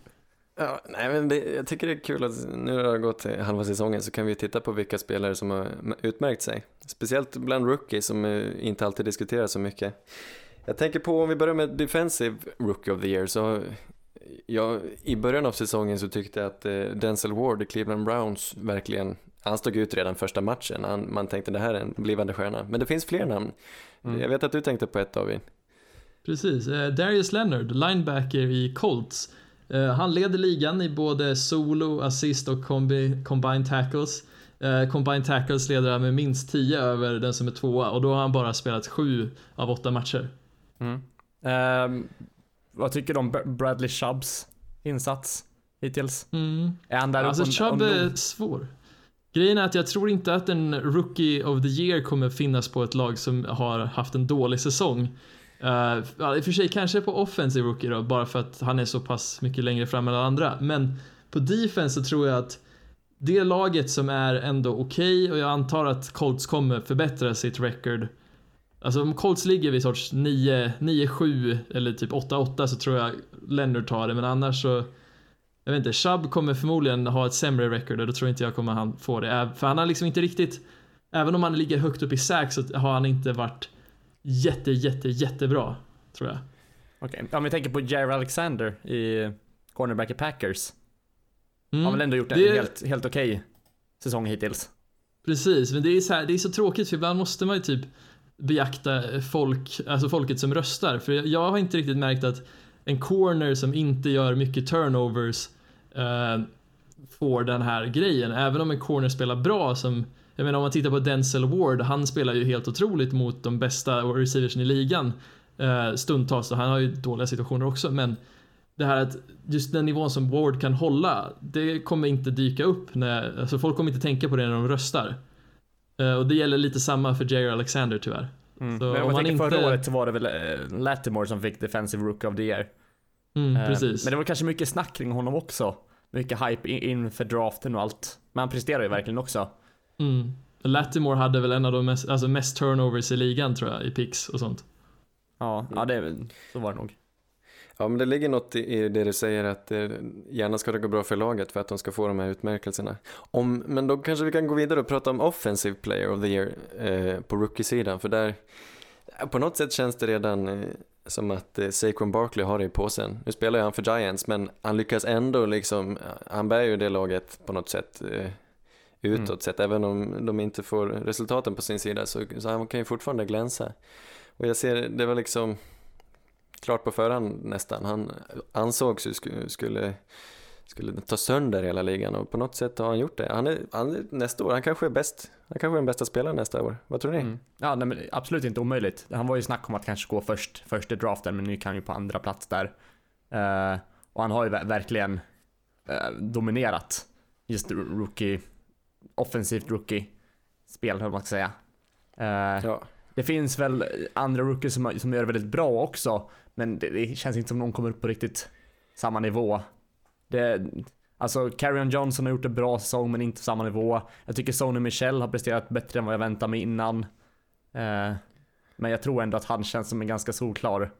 Ja, nej, men det, jag tycker det är kul att nu har det gått halva säsongen så kan vi titta på vilka spelare som har utmärkt sig. Speciellt bland rookies som inte alltid diskuteras så mycket. Jag tänker på om vi börjar med Defensive Rookie of the Year så jag, i början av säsongen så tyckte jag att eh, Denzel Ward i Cleveland Browns verkligen han stod ut redan första matchen. Han, man tänkte det här är en blivande stjärna. Men det finns fler namn. Mm. Jag vet att du tänkte på ett David. Precis, eh, Darius Leonard, linebacker i Colts. Eh, han leder ligan i både solo, assist och kombi, combined tackles. Eh, combined tackles leder han med minst 10 över den som är tvåa och då har han bara spelat 7 av 8 matcher. Mm. Um, vad tycker du om Bradley Chubbs insats hittills? Mm. Är han där Alltså Chubb är svår. Grejen är att jag tror inte att en Rookie of the Year kommer finnas på ett lag som har haft en dålig säsong. Uh, I och för sig kanske på offensive rookie då, bara för att han är så pass mycket längre fram än alla andra. Men på defense så tror jag att det laget som är ändå okej okay, och jag antar att Colts kommer förbättra sitt record. Alltså om Colts ligger vid sorts 9-7 eller typ 8-8 så tror jag Leonard tar det men annars så jag vet inte, Chubb kommer förmodligen ha ett sämre record och då tror inte jag kommer han få det. För han har liksom inte riktigt, även om han ligger högt upp i sack så har han inte varit jätte, jätte, jättebra, tror jag. Okej, okay. om vi tänker på Jerry Alexander i cornerback i Packers. Mm. Har väl ändå gjort en det... helt, helt okej okay säsong hittills. Precis, men det är, så här, det är så tråkigt för ibland måste man ju typ beakta folk, alltså folket som röstar. För jag har inte riktigt märkt att en corner som inte gör mycket turnovers uh, får den här grejen. Även om en corner spelar bra som jag menar om man tittar på Denzel Ward, han spelar ju helt otroligt mot de bästa receiversen i ligan uh, stundtals. Han har ju dåliga situationer också, men det här att just den nivån som Ward kan hålla, det kommer inte dyka upp när, alltså folk kommer inte tänka på det när de röstar. Uh, och det gäller lite samma för Jerry Alexander tyvärr. Mm. Så men om man inte... förra året så var det väl uh, Lattimore som fick Defensive Rook of the Year. Mm, precis. Men det var kanske mycket snack kring honom också. Mycket hype inför draften och allt. Men han presterar ju verkligen också. Mm. Lattimore hade väl en av de mest, alltså mest turnovers i ligan tror jag, i picks och sånt. Ja, ja det, så var det nog. Ja, men det ligger något i det du säger att gärna ska det gå bra för laget för att de ska få de här utmärkelserna. Om, men då kanske vi kan gå vidare och prata om offensive player of the year eh, på rookie-sidan för där på något sätt känns det redan eh, som att eh, Saquon Barkley har det i påsen. Nu spelar ju han för Giants men han lyckas ändå liksom, han bär ju det laget på något sätt eh, utåt mm. sett. Även om de inte får resultaten på sin sida så, så han kan ju fortfarande glänsa. Och jag ser, det var liksom klart på förhand nästan. Han ansågs ju skulle, skulle, ta sönder hela ligan och på något sätt har han gjort det. Han är, han är nästa år, han kanske är bäst. Han kanske är den bästa spelaren nästa år. Vad tror ni? Mm. Ja, nej, men absolut inte omöjligt. Han var ju snack om att kanske gå först, först i draften, men nu kan han ju på andra plats där. Uh, och han har ju verkligen uh, dominerat just rookie offensivt rookie-spel, hur man ska säga. Uh, ja. Det finns väl andra rookies som, som gör det väldigt bra också, men det, det, känns inte som någon kommer upp på riktigt samma nivå. Det, alltså, Carrion Johnson har gjort en bra säsong, men inte samma nivå. Jag tycker Sony Michel har presterat bättre än vad jag väntade mig innan. Uh, men jag tror ändå att han känns som en ganska solklar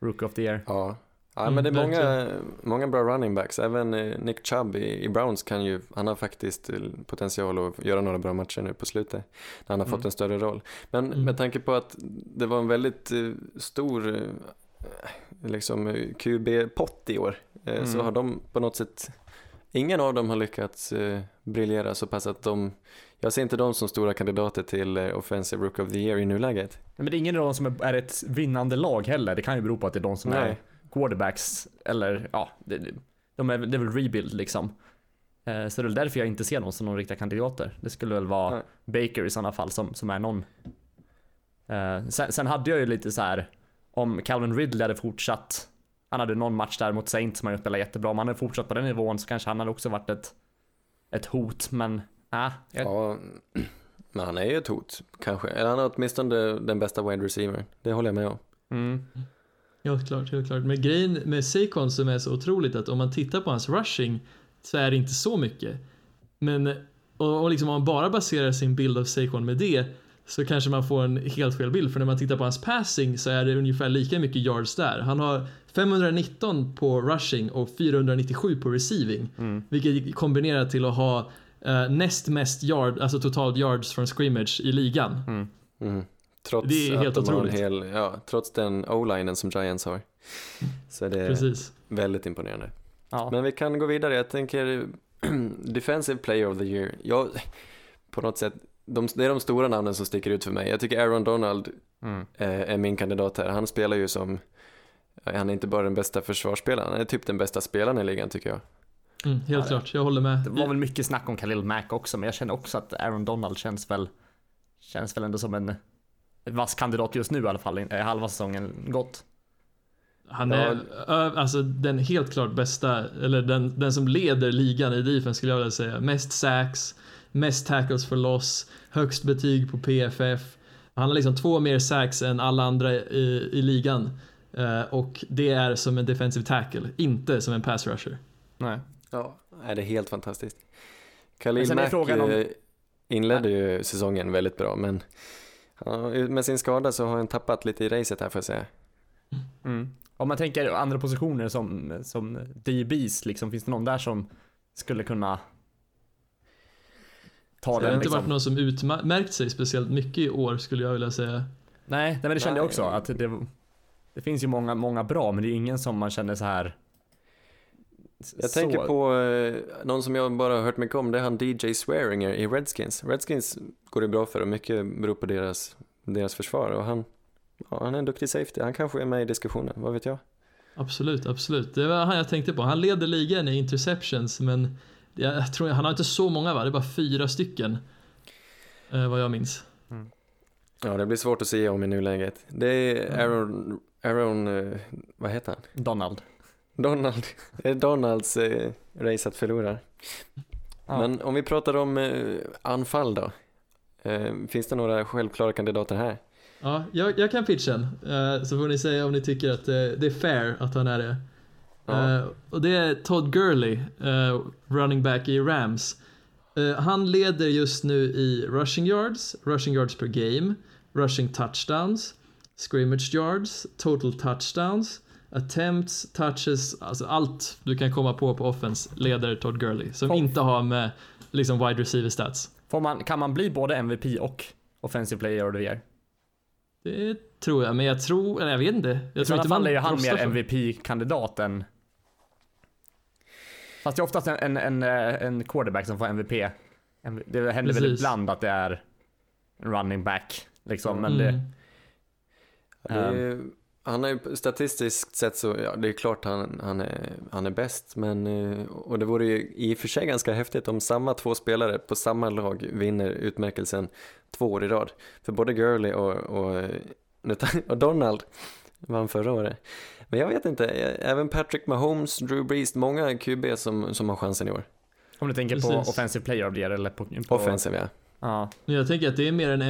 Rookie of the Year. Ja, Ja, men det är mm, många, många bra running backs. Även eh, Nick Chubb i, i, Browns kan ju, han har faktiskt eh, potential att göra några bra matcher nu på slutet. När han har mm. fått en större roll. Men mm. med tanke på att det var en väldigt uh, stor liksom QB-pott i år. Uh, så mm. har de på något sätt, ingen av dem har lyckats briljera så pass att de jag ser inte dem som stora kandidater till Offensive Rook of the Year i nuläget. Men det är ingen av dem som är ett vinnande lag heller. Det kan ju bero på att det är de som Nej. är quarterbacks, eller ja, det, de är, det är väl rebuild liksom. Eh, så det är väl därför jag inte ser dem som någon riktiga kandidater. Det skulle väl vara Nej. Baker i sådana fall som, som är någon. Eh, sen, sen hade jag ju lite så här om Calvin Ridley hade fortsatt, han hade någon match där mot Saints som han spelat jättebra, om han hade fortsatt på den nivån så kanske han hade också varit ett, ett hot, men äh, jag, Ja, men han är ju ett hot, kanske. Eller han är åtminstone den bästa wide receiver. Det håller jag med om. mm, Helt klart, helt klart. Men grejen med Saquon som är så otroligt att om man tittar på hans rushing så är det inte så mycket. Men och, och liksom om man bara baserar sin bild av Saquon med det så kanske man får en helt fel bild för när man tittar på hans passing så är det ungefär lika mycket yards där. Han har 519 på rushing och 497 på receiving. mm. Vilket kombinerar till att ha eh, näst mest yard, alltså totalt yards från scrimmage i ligan. Mm. Trots Det är att helt otroligt. hel, ja, trots den o-linen som Giants har. Så är det Precis. väldigt imponerande. ja. Men vi kan gå vidare. Jag tänker Defensive Player of the Year. Jag, på något sätt, de, det är de stora namnen som sticker ut för mig. Jag tycker Aaron Donald Mm. eh, är min kandidat här. Han spelar ju som, han är inte bara den bästa försvarsspelaren, han är typ den bästa spelaren i ligan tycker jag. Mm, helt Ja, klart, jag håller med. Det var väl mycket snack om Khalil Mack också, men jag känner också att Aaron Donald känns väl, känns väl ändå som en vass kandidat just nu i alla fall, i halva säsongen gått. Han Ja. är ö, alltså den helt klart bästa, eller den, den som leder ligan i defense skulle jag vilja säga. Mest sacks, mest tackles for loss, högst betyg på PFF. Han har liksom två mer sacks än alla andra i, i ligan. Eh, och det är som en defensive tackle, inte som en pass rusher. Nej. Ja, är det är helt fantastiskt. Men Khalil Mack frågan om- eh, inledde ju säsongen väldigt bra, men ja, med sin skada så har han tappat lite i racet här får jag säga. Mm. Om man tänker andra positioner som, som DBs, liksom, finns det någon där som skulle kunna ta Det har den inte liksom? varit någon som utmärkt sig speciellt mycket i år skulle jag vilja säga. Nej, nej men det kände Nej. jag också. Att det, det finns ju många, många bra, men det är ingen som man känner så här. Jag så- tänker på eh, någon som jag bara har hört mycket om, det är han DJ Swearinger i Redskins. Redskins går det bra för och mycket beror på deras, deras försvar och han, ja, han är en duktig safety, han kanske är med i diskussionen, vad vet jag? Absolut, absolut. Det var han jag tänkte på. Han leder ligan i interceptions men jag tror han har inte så många va? Det är bara fyra stycken. Eh, vad jag minns. Ja, det blir svårt att se om i nuläget. Det är Aaron, Aaron, eh, vad heter han? Donald. Donald. Det är Donalds eh, race att förlora. Ja. Men om vi pratar om eh, anfall då. Eh, finns det några självklara kandidater här? Ja, jag, jag kan pitcha en. Eh, så får ni säga om ni tycker att det, det är fair att han är det. Ja. Eh, och det är Todd Gurley, eh, running back i Rams. Eh, han leder just nu i rushing yards, rushing yards per game, rushing touchdowns, scrimmage yards, total touchdowns, attempts, touches, alltså allt du kan komma på på offense leder Todd Gurley. Som Kom. inte har med liksom wide receiver stats. Får man, kan man bli både MVP och Offensive Player of the Year? Det tror jag, men jag tror, eller jag vet inte. Jag I tror inte fall man är ju han mer MVP-kandidat än... Fast det är oftast en, en, en, eh, en quarterback som får MVP. Det händer väl Precis. ibland att det är en running back, liksom, men det... Mm. Ja, det är, han är ju statistiskt sett så, ja det är klart han, han, är, han är bäst, men eh, och det vore ju i och för sig ganska häftigt om samma två spelare på samma lag vinner utmärkelsen två år i rad. För både Gurley och, och, eh, och Donald vann förra året. Men jag vet inte, eh, även Patrick Mahomes, Drew Brees, många QB som, som har chansen i år. Om du tänker på Precis. Offensive Player of the Year eller på... på Offensive ja. Ja. Men jag tänker att det är mer en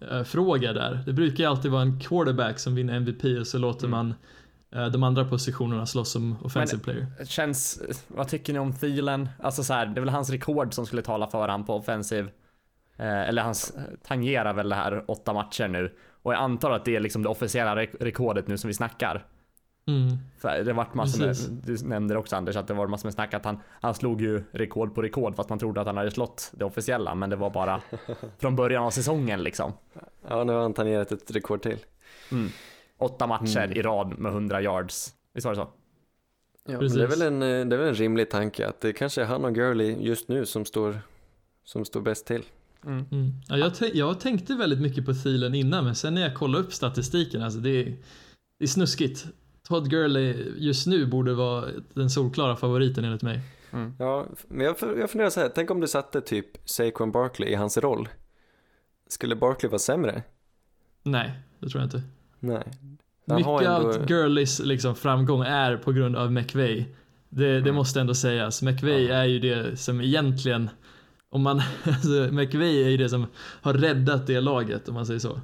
MVP-fråga där. Det brukar ju alltid vara en quarterback som vinner MVP och så låter Mm. man eh, de andra positionerna slåss som offensive player. Känns, vad tycker ni om Thielen? Alltså så här, det är väl hans rekord som skulle tala för han på offensiv. Eh, eller hans tangerar väl det här åtta matcher nu. Och jag antar att det är liksom det officiella re- rekordet nu som vi snackar. Mm. För det vart massor med, du nämnde det också Anders, att det var massor med snack att han, han slog ju rekord på rekord fast man trodde att han hade slått det officiella. Men det var bara från början av säsongen liksom. Ja, nu har han tangerat ett rekord till. Mm. Åtta matcher Mm. i rad med 100 yards. Visst var det så? Ja, det, är väl en, eh, det är väl en rimlig tanke att det kanske är han och Gurley just nu som står, som står bäst till. Mm. Mm. Ja, jag, jag tänkte väldigt mycket på Thielen innan men sen när jag kollade upp statistiken, alltså det är, det är snuskigt. Todd Gurley just nu borde vara den solklara favoriten enligt mig. Ja, men jag, jag funderar så här, tänk om du satte typ Saquon Barkley i hans roll. Skulle Barkley vara sämre? Nej, det tror jag inte. Nej. Han Mycket ändå- av Gurleys liksom framgång är på grund av McVay. Det, det Mm. måste ändå sägas. McVay är ju det som egentligen, om man, alltså McVay är ju det som har räddat det laget om man säger så.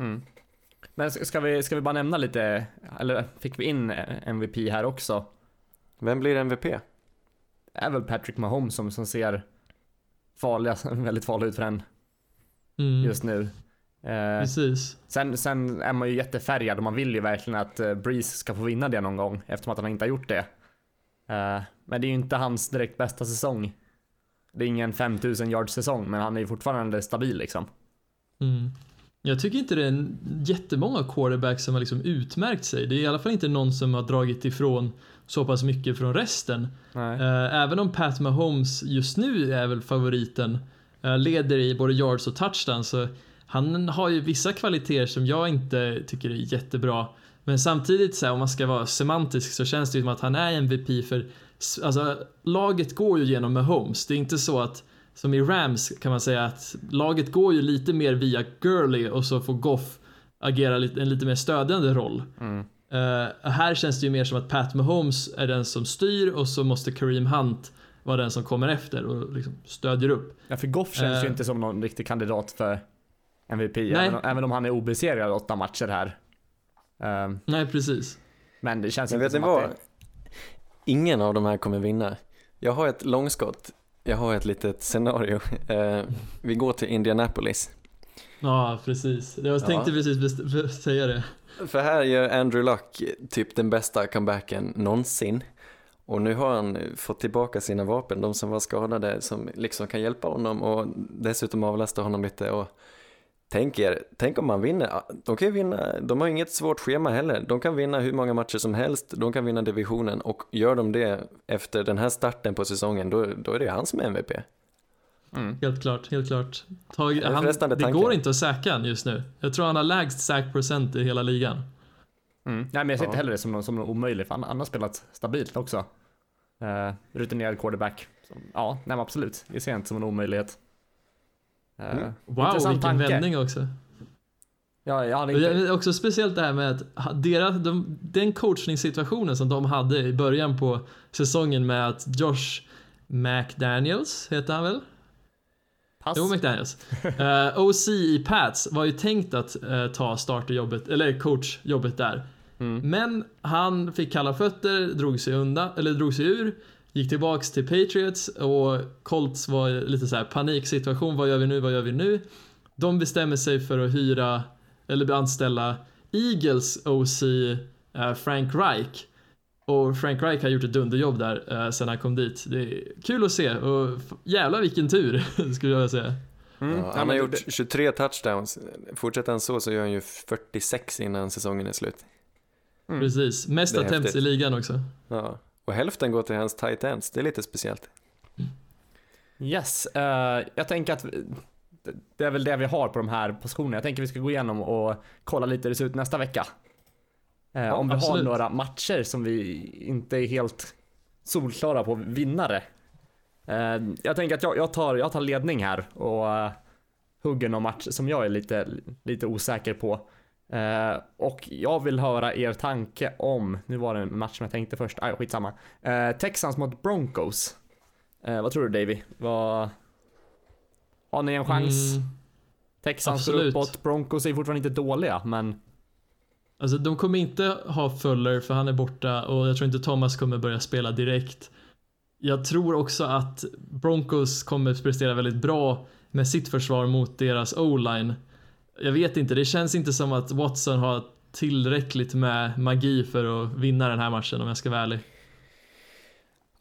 Mm. Men ska vi, ska vi bara nämna lite, eller fick vi in MVP här också? Vem blir MVP? Det är väl Patrick Mahomes som, som ser farliga, väldigt farlig ut för en Mm, just nu. Eh, Precis. sen, sen är man ju jättefärgad och man vill ju verkligen att eh, Breeze ska få vinna det någon gång eftersom att han inte har gjort det. Eh, men det är ju inte hans direkt bästa säsong. Det är ingen 5000 yards säsong men han är ju fortfarande stabil liksom. Mm. Jag tycker inte det är jättemånga quarterbacks som har liksom utmärkt sig. Det är i alla fall inte någon som har dragit ifrån så pass mycket från resten. Nej. Eh, Även om Pat Mahomes just nu är väl favoriten, eh, leder i både yards och touchdowns, så han har ju vissa kvaliteter som jag inte tycker är jättebra. Men samtidigt, så här, om man ska vara semantisk, så känns det ju som att han är MVP för alltså, laget går ju genom Mahomes. Det är inte så att, som i Rams kan man säga att laget går ju lite mer via Gurley och så får Goff agera en lite mer stödjande roll. Mm. Eh, här känns det ju mer som att Pat Mahomes är den som styr och så måste Kareem Hunt vara den som kommer efter och liksom stödjer upp. Ja för Goff känns Eh. ju inte som någon riktig kandidat för MVP Nej. även, om- även om han är obesegrad åtta matcher här. Eh, Nej, precis. men det känns Men inte vet ni som att vad? det... Ingen av de här kommer vinna. Jag har ett långskott. Jag har ett litet scenario. Eh, vi går till Indianapolis. Ja, precis. Jag Ja. tänkte precis best- för- säga det. För här gör Andrew Luck typ den bästa comebacken någonsin. Och nu har han fått tillbaka sina vapen, de som var skadade, som liksom kan hjälpa honom och dessutom avlasta honom lite. Och tänk er, tänk om man vinner. De kan ju vinna, de har inget svårt schema heller. De kan vinna hur många matcher som helst, de kan vinna divisionen och gör de det efter den här starten på säsongen, då, då är det han som är MVP. Mm. Helt klart, helt klart. Tag, är han, det tanke. går inte att säkra han just nu. Jag tror han har lägst sack procent i hela ligan. Mm. Nej men jag ser Ja. inte heller det som någon, som någon omöjlig för han, han har spelat stabilt också. Uh, rutinerad quarterback. Så, ja, nej men absolut. Det ser jag inte som en omöjlighet. Eh, Mm. Wow, intressant vilken tanke. vändning också. Ja, jag hade inte... det är också speciellt det här med att deras, de, den coachningssituationen som de hade i början på säsongen med att Josh McDaniels, heter han väl? Pass. Jo, McDaniels. Eh, OC i Pats var ju tänkt att eh, ta starterjobbet, eller coachjobbet där. Mm. Men han fick kalla fötter, drog sig undan, eller drog sig ur, gick tillbaks till Patriots och Colts var lite så här paniksituation. Vad gör vi nu? Vad gör vi nu? De bestämmer sig för att hyra eller anställa Eagles OC eh, Frank Reich. Och Frank Reich har gjort ett dunderjobb där eh, sen han kom dit. Det är kul att se och jävlar vilken tur skulle jag säga. Mm. Ja, han har gjort 23 touchdowns. Fortsätter han så så gör han ju 46 innan säsongen är slut. Mm. Precis, mest attempts i ligan också. Ja. Och hälften går till hans tight ends, det är lite speciellt. Yes, eh, jag tänker att det- är väl det vi har på de här positionerna. Jag tänker vi ska gå igenom och kolla lite hur det ser ut nästa vecka. Eh, om vi absolut. har några matcher som vi inte är helt solklara på vinnare. Eh, jag tänker att jag, jag, tar, jag tar ledning här och uh, hugger någon match som jag är lite, lite osäker på. Eh, och jag vill höra er tanke om, nu var det en match som jag tänkte först, ah, skitsamma. Uh, Texans mot Broncos. Eh, vad tror du Davy? Vad... Har ni en chans? Mm, Texans går uppåt, Broncos är fortfarande inte dåliga men alltså de kommer inte ha Fuller för han är borta och jag tror inte Thomas kommer börja spela direkt. Jag tror också att Broncos kommer prestera väldigt bra med sitt försvar mot deras O-line. Jag vet inte, det känns inte som att Watson har tillräckligt med magi för att vinna den här matchen om jag ska vara ärlig.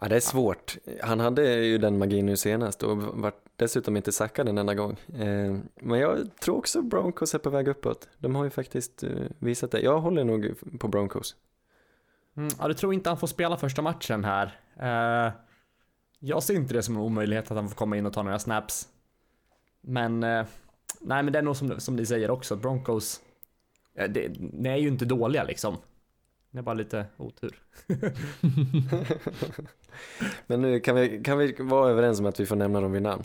Ja, det är svårt. Han hade ju den magin nu senast och var dessutom inte sackad en enda gång. Eh, Men jag tror också Broncos är på väg uppåt. De har ju faktiskt eh, visat det. Jag håller nog på Broncos. mm, ja, du tror inte han får spela första matchen här. Eh, jag ser inte det som en omöjlighet att han får komma in och ta några snaps. Men nej men det är nog som, som ni säger också, Broncos, eh, det, ni är ju inte dåliga liksom. Det är bara lite otur. Men nu kan vi, kan vi vara överens om att vi får nämna dem vid namn?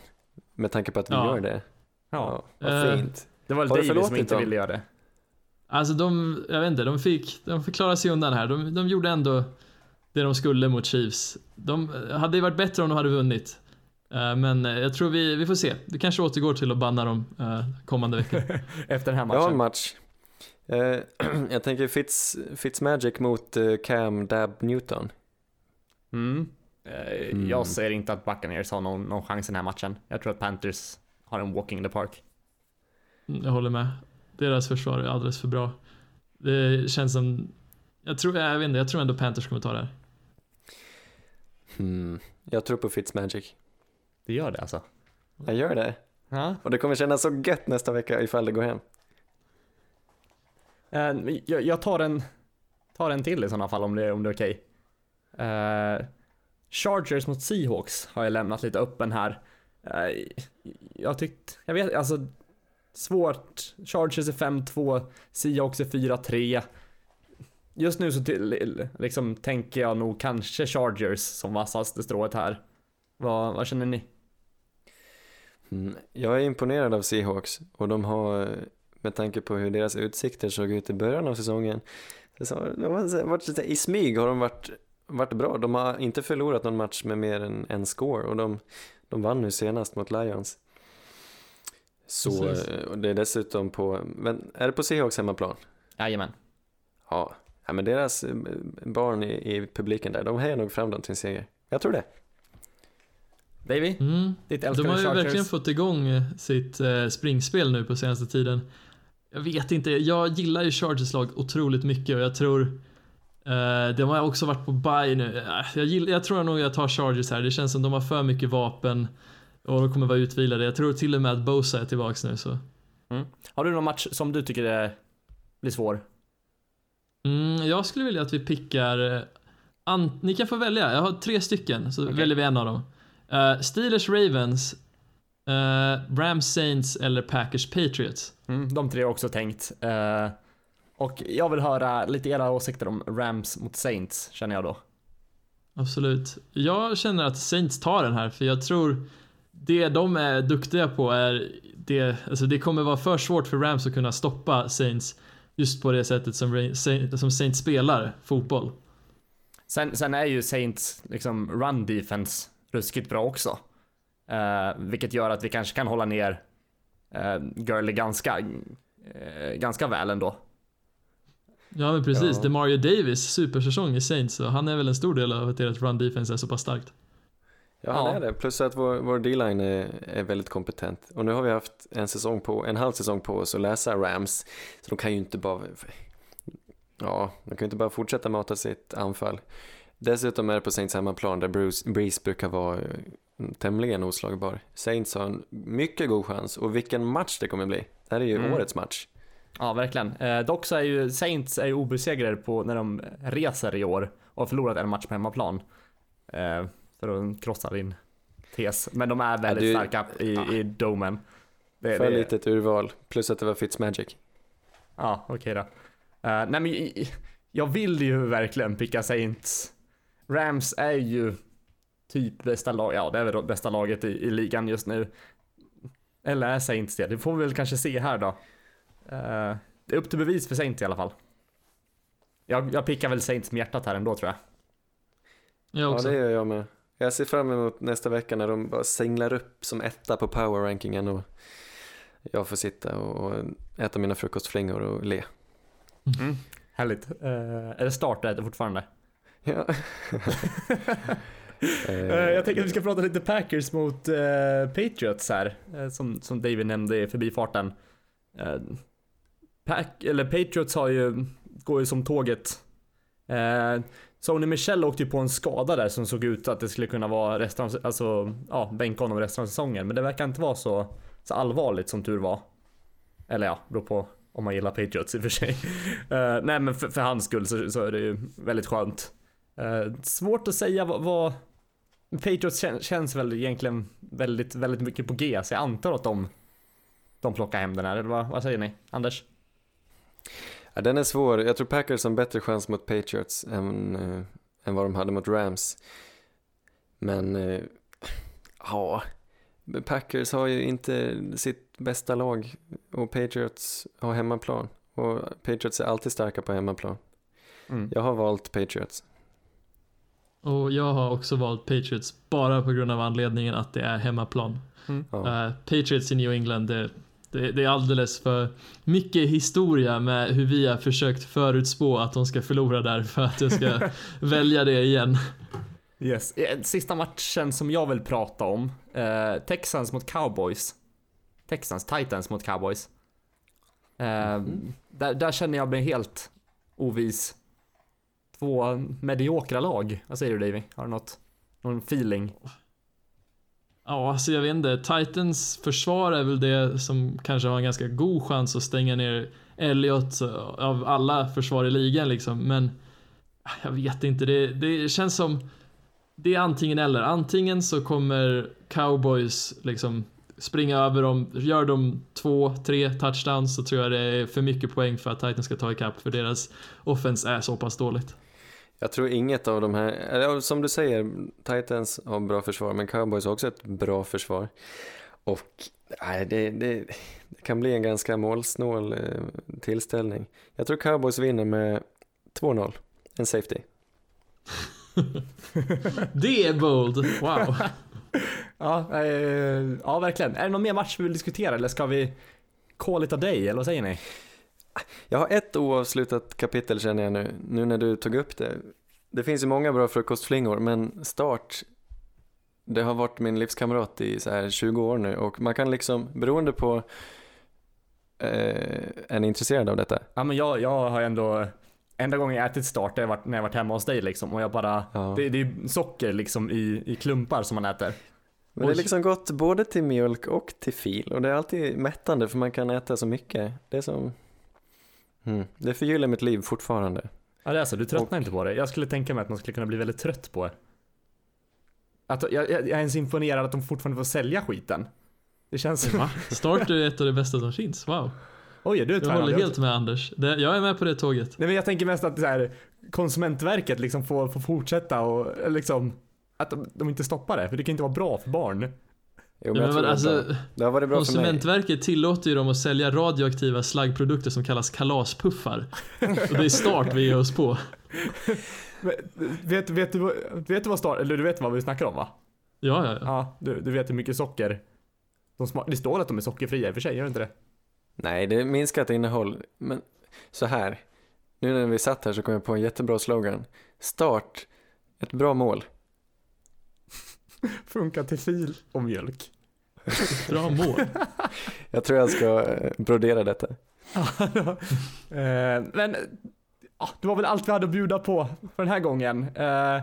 Med tanke på att vi Ja. gör det. Ja, vad Eh, fint. det var David som inte dem? ville göra det. Alltså de, jag vet inte, de fick, de fick klara sig undan här. De, de gjorde ändå det de skulle mot Chiefs. De hade ju varit bättre om de hade vunnit. Eh, Men eh, jag tror vi, vi får se. Vi kanske återgår till att banna dem eh, kommande veckor. Efter den här Jag har matchen. en match. Jag tänker Fitz, Fitzmagic mot Cam Dab Newton. Mm. Mm. Jag ser inte att Buccaneers har någon, någon chans i den här matchen. Jag tror att Panthers har en walking in the park. Mm, Jag håller med. Deras försvar är alldeles för bra. Det känns som, jag tror, jag vet inte, jag tror ändå Panthers kommer ta det här. Hmm. Jag tror på Fitzmagic. Det gör det alltså. Jag gör det. Ja. Och det kommer kännas så gött nästa vecka ifall det går hem. Eh, jag, jag tar en, tar en till i sådana fall om det, om det är okej. Eh, Chargers mot Seahawks har jag lämnat lite öppen här. Eh, jag tyckte, jag vet, alltså svårt. Chargers är 5-2, Seahawks är 4-3. Just nu så till, liksom tänker jag nog kanske Chargers som vassaste strået här. Vad, vad känner ni? Mm. Jag är imponerad av Seahawks och de har, med tanke på hur deras utsikter såg ut i början av säsongen, så de har varit lite, i smyg har de varit, varit bra. De har inte förlorat någon match med mer än en score och de, de vann nu senast mot Lions. Så, Precis. eh, och det är dessutom på, men är det på Seahawks hemmaplan? Jajamän. Ja, ja men deras eh, barn i, i publiken där, de hejar nog fram dem till en seger. Jag tror det. Davy, Mm. ditt De älskade har ju Chargers. verkligen fått igång eh, sitt eh, springspel nu på senaste tiden. Jag vet inte, jag gillar ju Chargers lag otroligt mycket och jag tror eh, de har också varit på buy nu. Jag, gillar, jag tror nog jag tar Chargers här. Det känns som de har för mycket vapen och de kommer vara utvilade. Jag tror till och med att Bosa är tillbaks nu så. Har du någon match som du tycker är, blir svår? Mm, jag skulle vilja att vi pickar... An, ni kan få välja, jag har tre stycken, så Okej. väljer vi en av dem. Uh, Steelers Ravens, uh, Rams Saints eller Packers Patriots. Mm, de tre har också tänkt. Eh, och jag vill höra lite era åsikter om Rams mot Saints, känner jag då. Absolut. Jag känner att Saints tar den här, för jag tror det de är duktiga på är det, alltså det kommer vara för svårt för Rams att kunna stoppa Saints just på det sättet som, som Saints spelar fotboll. Sen, sen är ju Saints liksom run defense ruskigt bra också. Eh, vilket gör att vi kanske kan hålla ner uh, Gurley ganska, eh, ganska väl ändå. Ja men precis, Ja. DeMario Davis supersäsong i Saints och han är väl en stor del av att deras run defense är så pass starkt. Ja, han Ja. är det. Plus att vår, vår D-line är, är väldigt kompetent. Och nu har vi haft en säsong på, en halv säsong på oss att läsa Rams. Så de kan ju inte bara, ja, de kan ju inte bara fortsätta mata sitt anfall. Dessutom är det på Saints hemmaplan där Bruce, Breeze brukar vara eh, tämligen oslagbar. Saints har en mycket god chans och vilken match det kommer bli. Det här är ju Mm. årets match. Ja, verkligen. Eh, dock så är ju Saints är ju obesegrade på när de reser i år och har förlorat en match på hemmaplan. Eh, för att krossa din tes. Men de är väldigt du- starka i, i domen. Det, För det- litet urval, plus att det var Fitzmagic. Ja, okej då. Eh, nej men jag vill ju verkligen picka Saints. Rams är ju typ bästa lag, ja det är väl bästa laget i, i ligan just nu. Eller är Saints det? Det får vi väl kanske se här då. Eh, det är upp till bevis för Saints i alla fall. Jag, jag pickar väl Saints med hjärtat här ändå tror jag. Jag Ja, också. det gör jag med. Jag ser fram emot nästa vecka när de bara singlar upp som etta på power-rankingen och jag får sitta och äta mina frukostflingor och le. Mm. Härligt. Uh, är det starträtt fortfarande? Ja. Eh, jag tänker att vi ska prata lite Packers mot eh, Patriots här, eh, som, som David nämnde i förbifarten. Pack, eller Patriots har ju, går ju som tåget. Uh, Sony Michel åkte ju på en skada där som såg ut att det skulle kunna vara resten av, alltså, ja, bänka honom resten av säsongen. Men det verkar inte vara så, så allvarligt som tur var. Eller ja, beror på om man gillar Patriots i och för sig. Eh, nej men för, för hans skull så, så är det ju väldigt skönt. Eh, svårt att säga vad, vad Patriots kän, känns väl egentligen väldigt, väldigt mycket på G, så jag antar att de, de plockar hem den här, eller vad, vad säger ni? Anders? Ja, den är svår. Jag tror Packers har en bättre chans mot Patriots än, eh, än vad de hade mot Rams. Men, eh, ja, Packers har ju inte sitt bästa lag och Patriots har hemmaplan. Och Patriots är alltid starka på hemmaplan. Mm. Jag har valt Patriots. Och jag har också valt Patriots bara på grund av anledningen att det är hemmaplan. Ja. Eh, Patriots i New England, det, det, det är alldeles för mycket historia med hur vi har försökt förutspå att de ska förlora där för att jag ska välja det igen. Yes. Eh, Sista matchen som jag vill prata om. Eh, Texans mot Cowboys. Texans, Titans mot Cowboys. Eh, där, där känner jag mig helt ovis. Två mediokra lag. Vad säger du Davy? Har du något? Någon feeling? Ja, alltså jag vet inte. Titans försvar är väl det som kanske har en ganska god chans att stänga ner Elliot av alla försvar i ligan liksom. Men jag vet inte, det, det känns som det är antingen eller. Antingen så kommer cowboys liksom springa över dem, gör de två, tre touchdowns så tror jag det är för mycket poäng för att Titans ska ta ikapp för deras offense är så pass dåligt. Jag tror inget av de här, eller som du säger, Titans har bra försvar, men Cowboys har också ett bra försvar. Och nej, det, det, det kan bli en ganska målsnål eh, tillställning. Jag tror Cowboys vinner med 2-0, en safety. Det är bold, wow. Ja, eh, ja, verkligen. Är det någon mer match vi vill diskutera eller ska vi call it a day eller vad säger ni? Jag har ett oavslutat kapitel känner jag nu, nu när du tog upp det. Det finns ju många bra frukostflingor, men start, det har varit min livskamrat i så här 20 år nu och man kan liksom, beroende på, eh, är ni intresserad av detta? Ja men jag, jag har ändå Enda gången jag ätit start varit när jag varit hemma hos dig liksom och jag bara Ja. det, det är socker liksom i, i klumpar som man äter. Men det är liksom gott både till mjölk och till fil och det är alltid mättande för man kan äta så mycket. Det är som, mm, det förgyller mitt liv fortfarande. Ja det är så, du tröttnar Och- inte på det. Jag skulle tänka mig att man skulle kunna bli väldigt trött på det. Att, jag, jag, jag är ens imponerad att de fortfarande får sälja skiten. Det känns... Va? Start är ett av det bästa som finns, wow. Oj, är du Jag tvärnöjd? håller helt med Anders. Det, jag är med på det tåget. Nej men jag tänker mest att så här, Konsumentverket liksom får, får fortsätta och liksom Att de, de inte stoppar det, för det kan inte vara bra för barn. Jo, Ja, men jag men alltså, det, har varit bra för mig. Konsumentverket tillåter ju dem att sälja radioaktiva slaggprodukter som kallas kalaspuffar. Och det är start vi ger oss på. Men, vet, vet, du, vad- vet du vad Star, eller du vet vad vi snackar om va? Ja, ja, ja. Ja, du, du vet hur mycket socker de smak, Det står att de är sockerfria i och för sig, gör det inte det? Nej, det är minskat innehåll. Men så här, nu när vi satt här så kom jag på en jättebra slogan. Start, ett bra mål. Funkar till fil och mjölk. Bra mål. Jag tror jag ska eh, brodera detta. Eh, men det var väl allt vi hade att bjuda på för den här gången. Eh,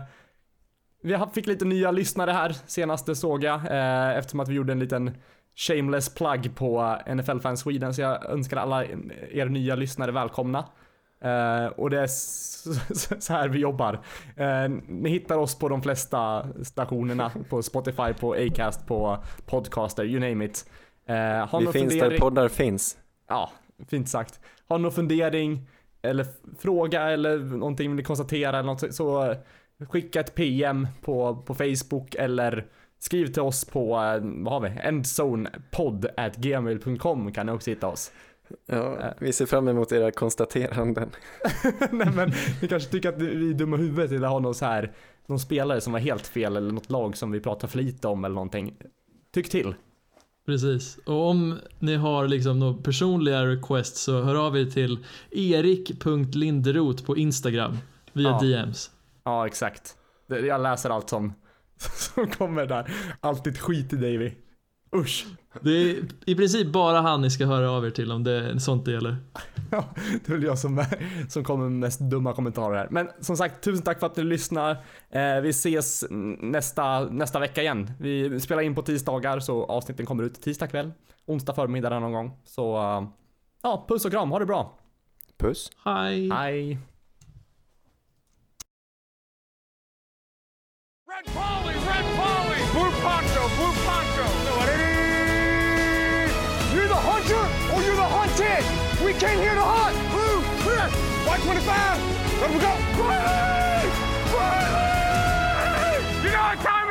vi fick lite nya lyssnare här senaste såg jag eftersom att vi gjorde en liten shameless plug på NFL Fans Sweden så jag önskar alla er nya lyssnare välkomna. Eh, och det är så här vi jobbar. Eh, ni hittar oss på de flesta stationerna på Spotify, på Acast, på Podcaster, you name it. Har Vi finns där poddar finns. Ja, fint sagt. Har ni någon fundering eller fråga eller någonting vill ni konstatera eller något så skicka ett PM på, på Facebook eller skriv till oss på, vad har vi, endzonepod.gmail.com kan ni också hitta oss. Ja, Äh. vi ser fram emot era konstateranden. Nej men ni kanske tycker att vi är dumma huvudet eller har någon så här, någon spelare som var helt fel eller något lag som vi pratar för lite om eller någonting. Tyck till. Precis. Och om ni har liksom några personliga requests så hör av er till erik.linderot på Instagram via Ja. DMs. Ja, exakt. Jag läser allt som, som kommer där. Alltid skit i Davy. Usch. Det är i princip bara han ni ska höra av er till om det är sånt det gäller. Ja, det är väl jag som, som kommer med mest dumma kommentarer här. Men som sagt, tusen tack för att ni lyssnar. Eh, vi ses nästa, nästa vecka igen. Vi spelar in på tisdagar så avsnitten kommer ut tisdag kväll. Onsdag förmiddag någon gång. Så eh, ja, puss och kram. Ha det bra. Puss. Hej! Hej. Red Polly, You're the hunter or you're the hunted. We came here to hunt. Blue, clear. Y25. Let we go. Riley! Riley! You know got time.